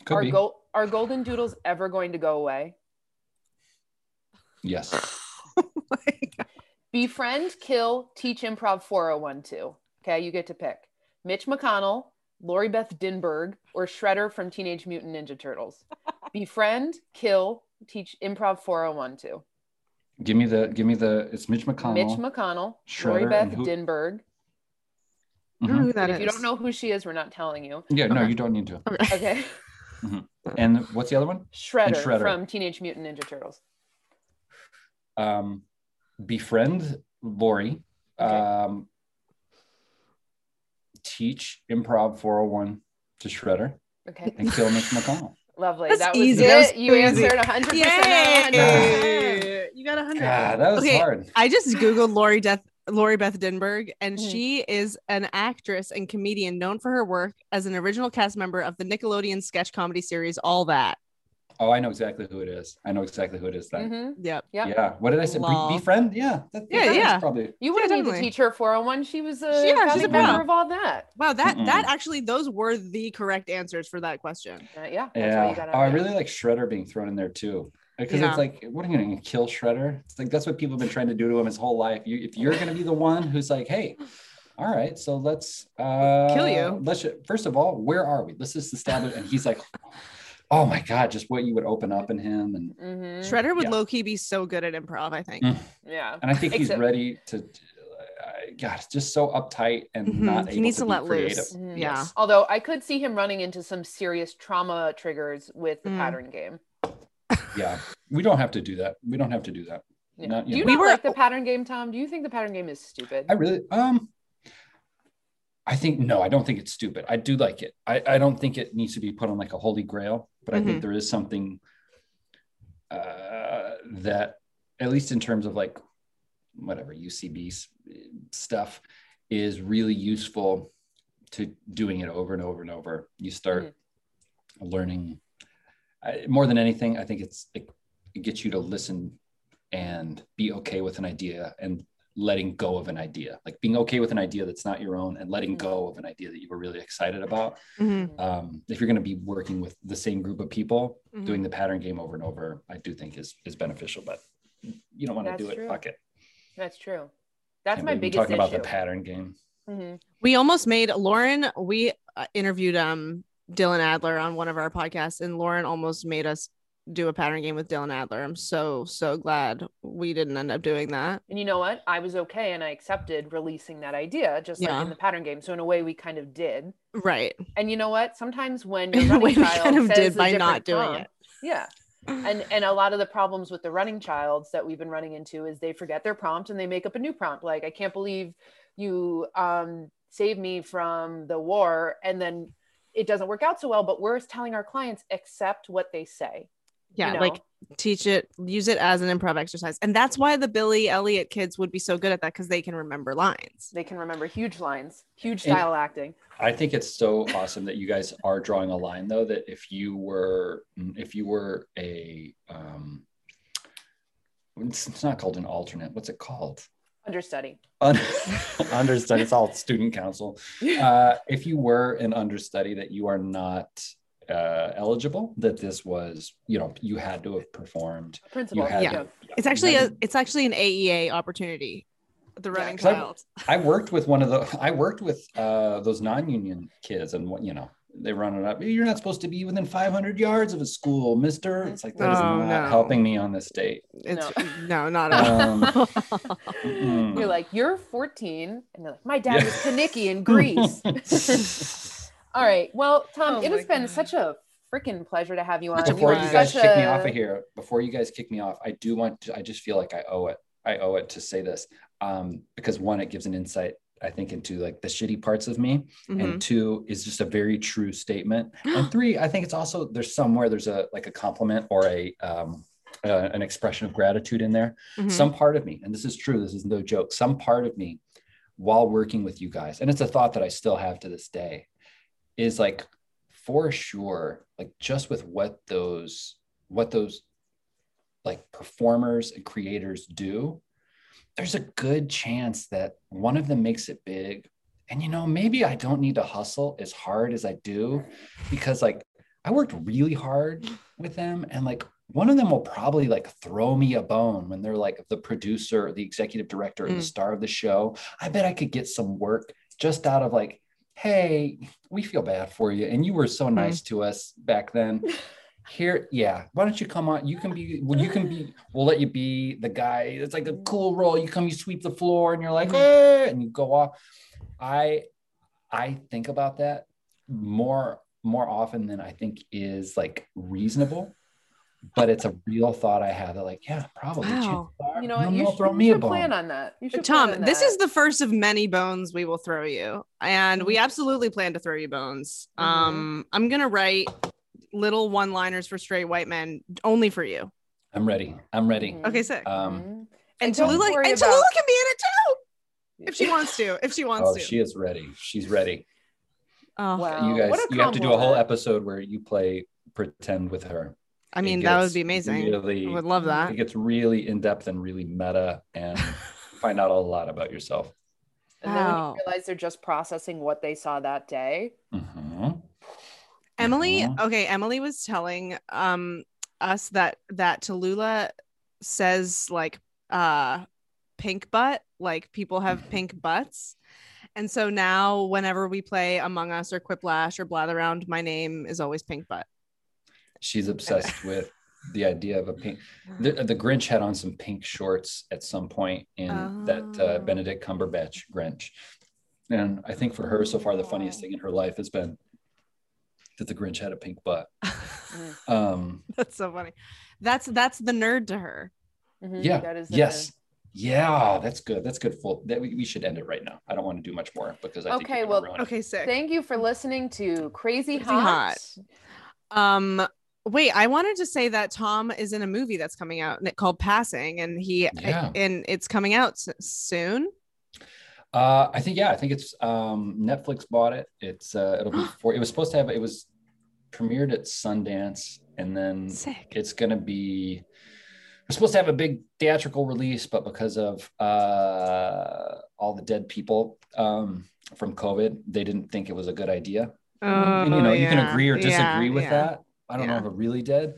C: Could
B: are
C: be.
B: go- are golden doodles ever going to go away?
C: yes.
B: Befriend, kill, teach improv 4012. Okay, you get to pick Mitch McConnell, Lori Beth Denberg, or Shredder from Teenage Mutant Ninja Turtles. Befriend, kill, teach improv 4012.
C: Give me the. Give me the. It's Mitch McConnell.
B: Mitch McConnell, Lori
C: Shredder,
B: Beth
C: and who-
B: Denberg.
A: I don't know
C: Mhm.
A: who that
B: if you don't know who she is, we're not telling you.
C: Yeah. No, you don't need to.
A: Okay.
B: Okay.
C: And what's the other one?
B: Shredder,
C: Shredder.
B: from Teenage Mutant Ninja Turtles.
C: Um, befriend Lori.
B: Okay.
C: Um, teach improv 401 to Shredder
B: Okay.
C: and kill Mitch McConnell.
B: Lovely.
A: That's
B: that was
A: easy.
B: it.
A: That was
B: You
A: easy.
B: answered 100% out 100%.
A: Yay! You got a hundred.
C: God, that was
A: Okay,
C: hard.
A: I just googled Lori Death. Lori Beth Denberg, and
B: Mhm.
A: she is an actress and comedian known for her work as an original cast member of the Nickelodeon sketch comedy series All That.
C: Oh, I know exactly who it is. I know exactly who it is. Then.
B: Mhm.
A: Yep.
B: Yep.
C: Yeah. What did I say?
A: Lol.
C: Befriend? Yeah. That,
A: Yeah,
C: that's
A: yeah.
C: Probably.
B: You wouldn't need to teach her 401. She was a
A: Yeah, she's a
B: member
A: pro.
B: of all that.
A: Wow, that
C: Mm-mm.
A: that actually those were the correct answers for that question.
B: Uh, yeah. That's
C: Yeah.
B: you got
C: Oh, I really like Shredder being thrown in there too. Because
A: Yeah.
C: it's like, what are you going to kill Shredder? It's like that's what people have been trying to do to him his whole life. You, if you're going to be the one who's like, hey, all right, so let's uh,
A: Kill you.
C: Let's first of all, where are we? Let's just establish. And he's like, oh my god, just what you would open up in him, and
B: hmm
A: Shredder would
C: Yeah.
A: low key be so good at improv. I think.
C: Mm.
B: Yeah.
C: and I think he's ready to. Uh, God, it's just so uptight and
A: Mhm.
C: not.
A: He
C: able
A: needs
C: to,
A: to let
C: creative.
A: loose.
B: Mhm.
A: Yeah.
B: Although I could see him running into some serious trauma triggers with the
A: Mm.
B: pattern game.
C: Yeah, we don't have to do that. We don't have to do that.
B: Yeah.
C: Not-
B: do you
C: yeah.
A: We
B: not
A: were-
B: like the pattern game, Tom? Do you think the pattern game is stupid?
C: I really um I think no, I don't think it's stupid. I do like it. I, I don't think it needs to be put on like a holy grail, but I
A: Mhm.
C: think there is something uh that at least in terms of like whatever UCB stuff is really useful to doing it over and over and over. You start learning I, more than anything. I think it's it, it gets you to listen and be okay with an idea and letting go of an idea, like being okay with an idea that's not your own and letting go of an idea that you were really excited about.
A: Mhm,
C: Um, if you're going to be working with the same group of people,
A: mhm.
C: doing the pattern game over and over, I do think is is beneficial. But you don't want to
B: That's
C: do it.
B: true.
C: Fuck it.
B: That's true. That's
C: Can't
B: my
C: believe we're
B: biggest
C: talking
B: issue.
C: about the pattern game.
B: Mhm.
A: We almost made Lauren. We uh, interviewed um Dylan Adler on one of our podcasts, and Lauren almost made us do a pattern game with Dylan Adler. I'm so so glad we didn't end up doing that.
B: And you know what? I was okay and I accepted releasing that idea, just like in the pattern game. So in a way, we kind of did.
A: Right.
B: And you know what? Sometimes when your running
A: way, we
B: child
A: kind of
B: says
A: did
B: a
A: by not doing
B: prompt-
A: it.
B: Yeah. And and a lot of the problems with the running childs that we've been running into is they forget their prompt and they make up a new prompt. Like, I can't believe you um saved me from the war and then it doesn't work out so well, but we're telling our clients accept what they say.
A: Yeah,
B: know?
A: like teach it, use it as an improv exercise. And that's why the Billy Elliot kids would be so good at that because they can remember lines.
B: They can remember huge lines, huge
C: And-
B: style acting.
C: I think it's so awesome that you guys are drawing a line though that if you were if you were a um it's, it's not called an alternate what's it called
B: Understudy.
C: Understudy it's all student council uh if you were an understudy that you are not uh eligible that this was you know you had to have performed
B: Principal.
C: had
A: Yeah.
B: yeah.
A: It's actually a it's actually an AEA opportunity. The running
C: I-
A: child.
C: I worked with one of the I worked with uh those non-union kids and what you know they run it up. You're not supposed to be within 500 yards of a school, mister. It's like that is not
A: no.
C: helping me on this date.
A: It's no, not at all.
C: Um, Mm.
B: You're like, you're 14. And they're like, my dad
C: Yeah.
B: was Kenickie in Grease. All right. Well, Tom,
A: Oh
B: it
A: my
B: has been
A: God.
B: such a freaking pleasure to have you on.
C: Before
B: were
C: you guys
B: such
C: kick me off of here, before you guys kick me off, I do want to. I just feel like I owe it. I owe it to say this um, because one, it gives an insight. I think into like the shitty parts of me,
A: Mhm.
C: and two is just a very true statement and three i think it's also there's somewhere there's a like a compliment or a um uh, an expression of gratitude in there
A: Mhm.
C: some part of me and this is true this is no joke some part of me while working with you guys and it's a thought that i still have to this day is like for sure like just with what those what those like performers and creators do there's a good chance that one of them makes it big and you know maybe i don't need to hustle as hard as i do because like i worked really hard with them and like one of them will probably like throw me a bone when they're like the producer the executive director or the
A: Mm.
C: star of the show i bet i could get some work just out of like hey we feel bad for you and you were so hmm. nice to us back then. Here yeah why don't you come on you can be well you can be we'll let you be the guy it's like a hmm. cool role you come you sweep the floor and you're like hey, and you go off. I i think about that more more often than i think is like reasonable but it's a real thought i have that like yeah probably
A: Wow.
C: are,
B: You know what? You
C: they'll
B: should,
C: throw
B: you
C: me a
B: should plan on that. You should
A: Tom,
B: plan on
A: this
B: that.
A: is the first of many bones we will throw you. And we absolutely plan to throw you bones.
B: Mhm.
A: Um, I'm gonna write little one-liners for straight white men only for you.
C: i'm ready i'm ready
B: Mhm.
A: Okay, sick.
C: um
B: Mhm.
A: and
B: don't
A: Tallulah, and
B: about-
A: Tallulah can be in it too if she wants to. If she wants
C: oh
A: to.
C: she is ready she's ready
A: oh,
B: Wow.
C: you guys you have to do a whole episode where you play pretend with her
A: I mean, that would be amazing.
C: really
A: I would love that.
C: it gets really in depth and really meta and find out a lot about yourself
B: And then when
A: Wow.
B: you realize they're just processing what they saw that day.
C: Mhm.
A: Emily,
C: Mhm.
A: okay, Emily was telling um us that that Tallulah says like uh pink butt, like people have pink butts. And so now whenever we play Among Us or Quiplash or Blather Around, my name is always pink butt.
C: She's obsessed with the idea of a pink the, the grinch had on some pink shorts at some point in that uh,
A: Oh.
C: benedict cumberbatch grinch and i think for her so far the funniest thing in her life has been that the grinch had a pink butt um
A: That's so funny. That's that's the nerd to her.
B: Mhm.
C: yeah
B: That is the-
C: yes yeah that's good that's good full that we, we should end it right now i don't want to do much more because i
B: Okay,
C: you're
B: well.
A: Okay, sick.
B: Thank you for listening to Crazy,
A: Crazy
B: Hot.
A: Um, wait, I wanted to say that Tom is in a movie that's coming out and it called Passing, and he
C: Yeah.
A: and it's coming out soon.
C: Uh, I think yeah, I think it's um, Netflix bought it. It's uh, it'll be for it was supposed to have it was premiered at Sundance and then
A: Sick.
C: it's gonna be we're supposed to have a big theatrical release, but because of uh, all the dead people um, from COVID, they didn't think it was a good idea. and you know, you can
A: Oh,
C: agree or disagree
A: yeah,
C: with
A: yeah.
C: that. I don't know if it really did,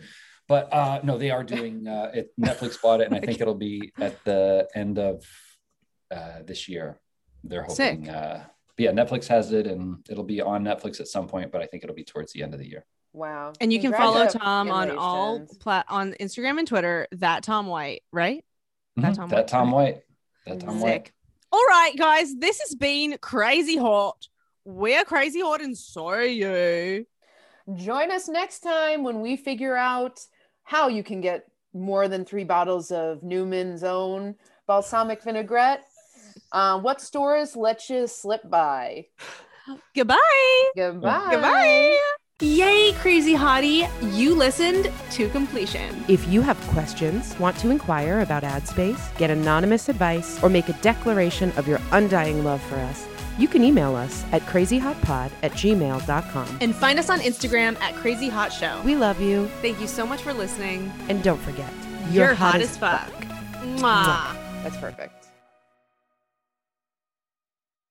C: but uh, no, they are doing uh, it. Netflix bought it, and I think it'll be at the end of uh, this year. They're hoping. Uh, but yeah, Netflix has it, and it'll be on Netflix at some point. But I think it'll be towards the end of the year.
B: Wow.
A: And you can follow Tom on all
B: Congratulations.
A: plat on Instagram and Twitter. That Tom White, right? That
C: Mhm.
A: Tom
C: that
A: White.
C: Tom White. That Tom White.
A: All right, guys, this has been crazy hot. We're crazy hot, and so are you.
B: Join us next time when we figure out how you can get more than three bottles of Newman's own balsamic vinaigrette. Uh, what stores let you slip by?
A: Goodbye.
B: Goodbye.
A: Goodbye. Yay! Crazy hottie, you listened to completion.
B: If you have questions, want to inquire about ad space, get anonymous advice, or make a declaration of your undying love for us, you can email us at crazyhotpod at gmail.com.
A: And find us on Instagram at Crazy Hot Show.
B: We love you,
A: Thank you so much for listening.
B: and don't forget,
A: You're, hot, as fuck. Mwah.
G: That's perfect.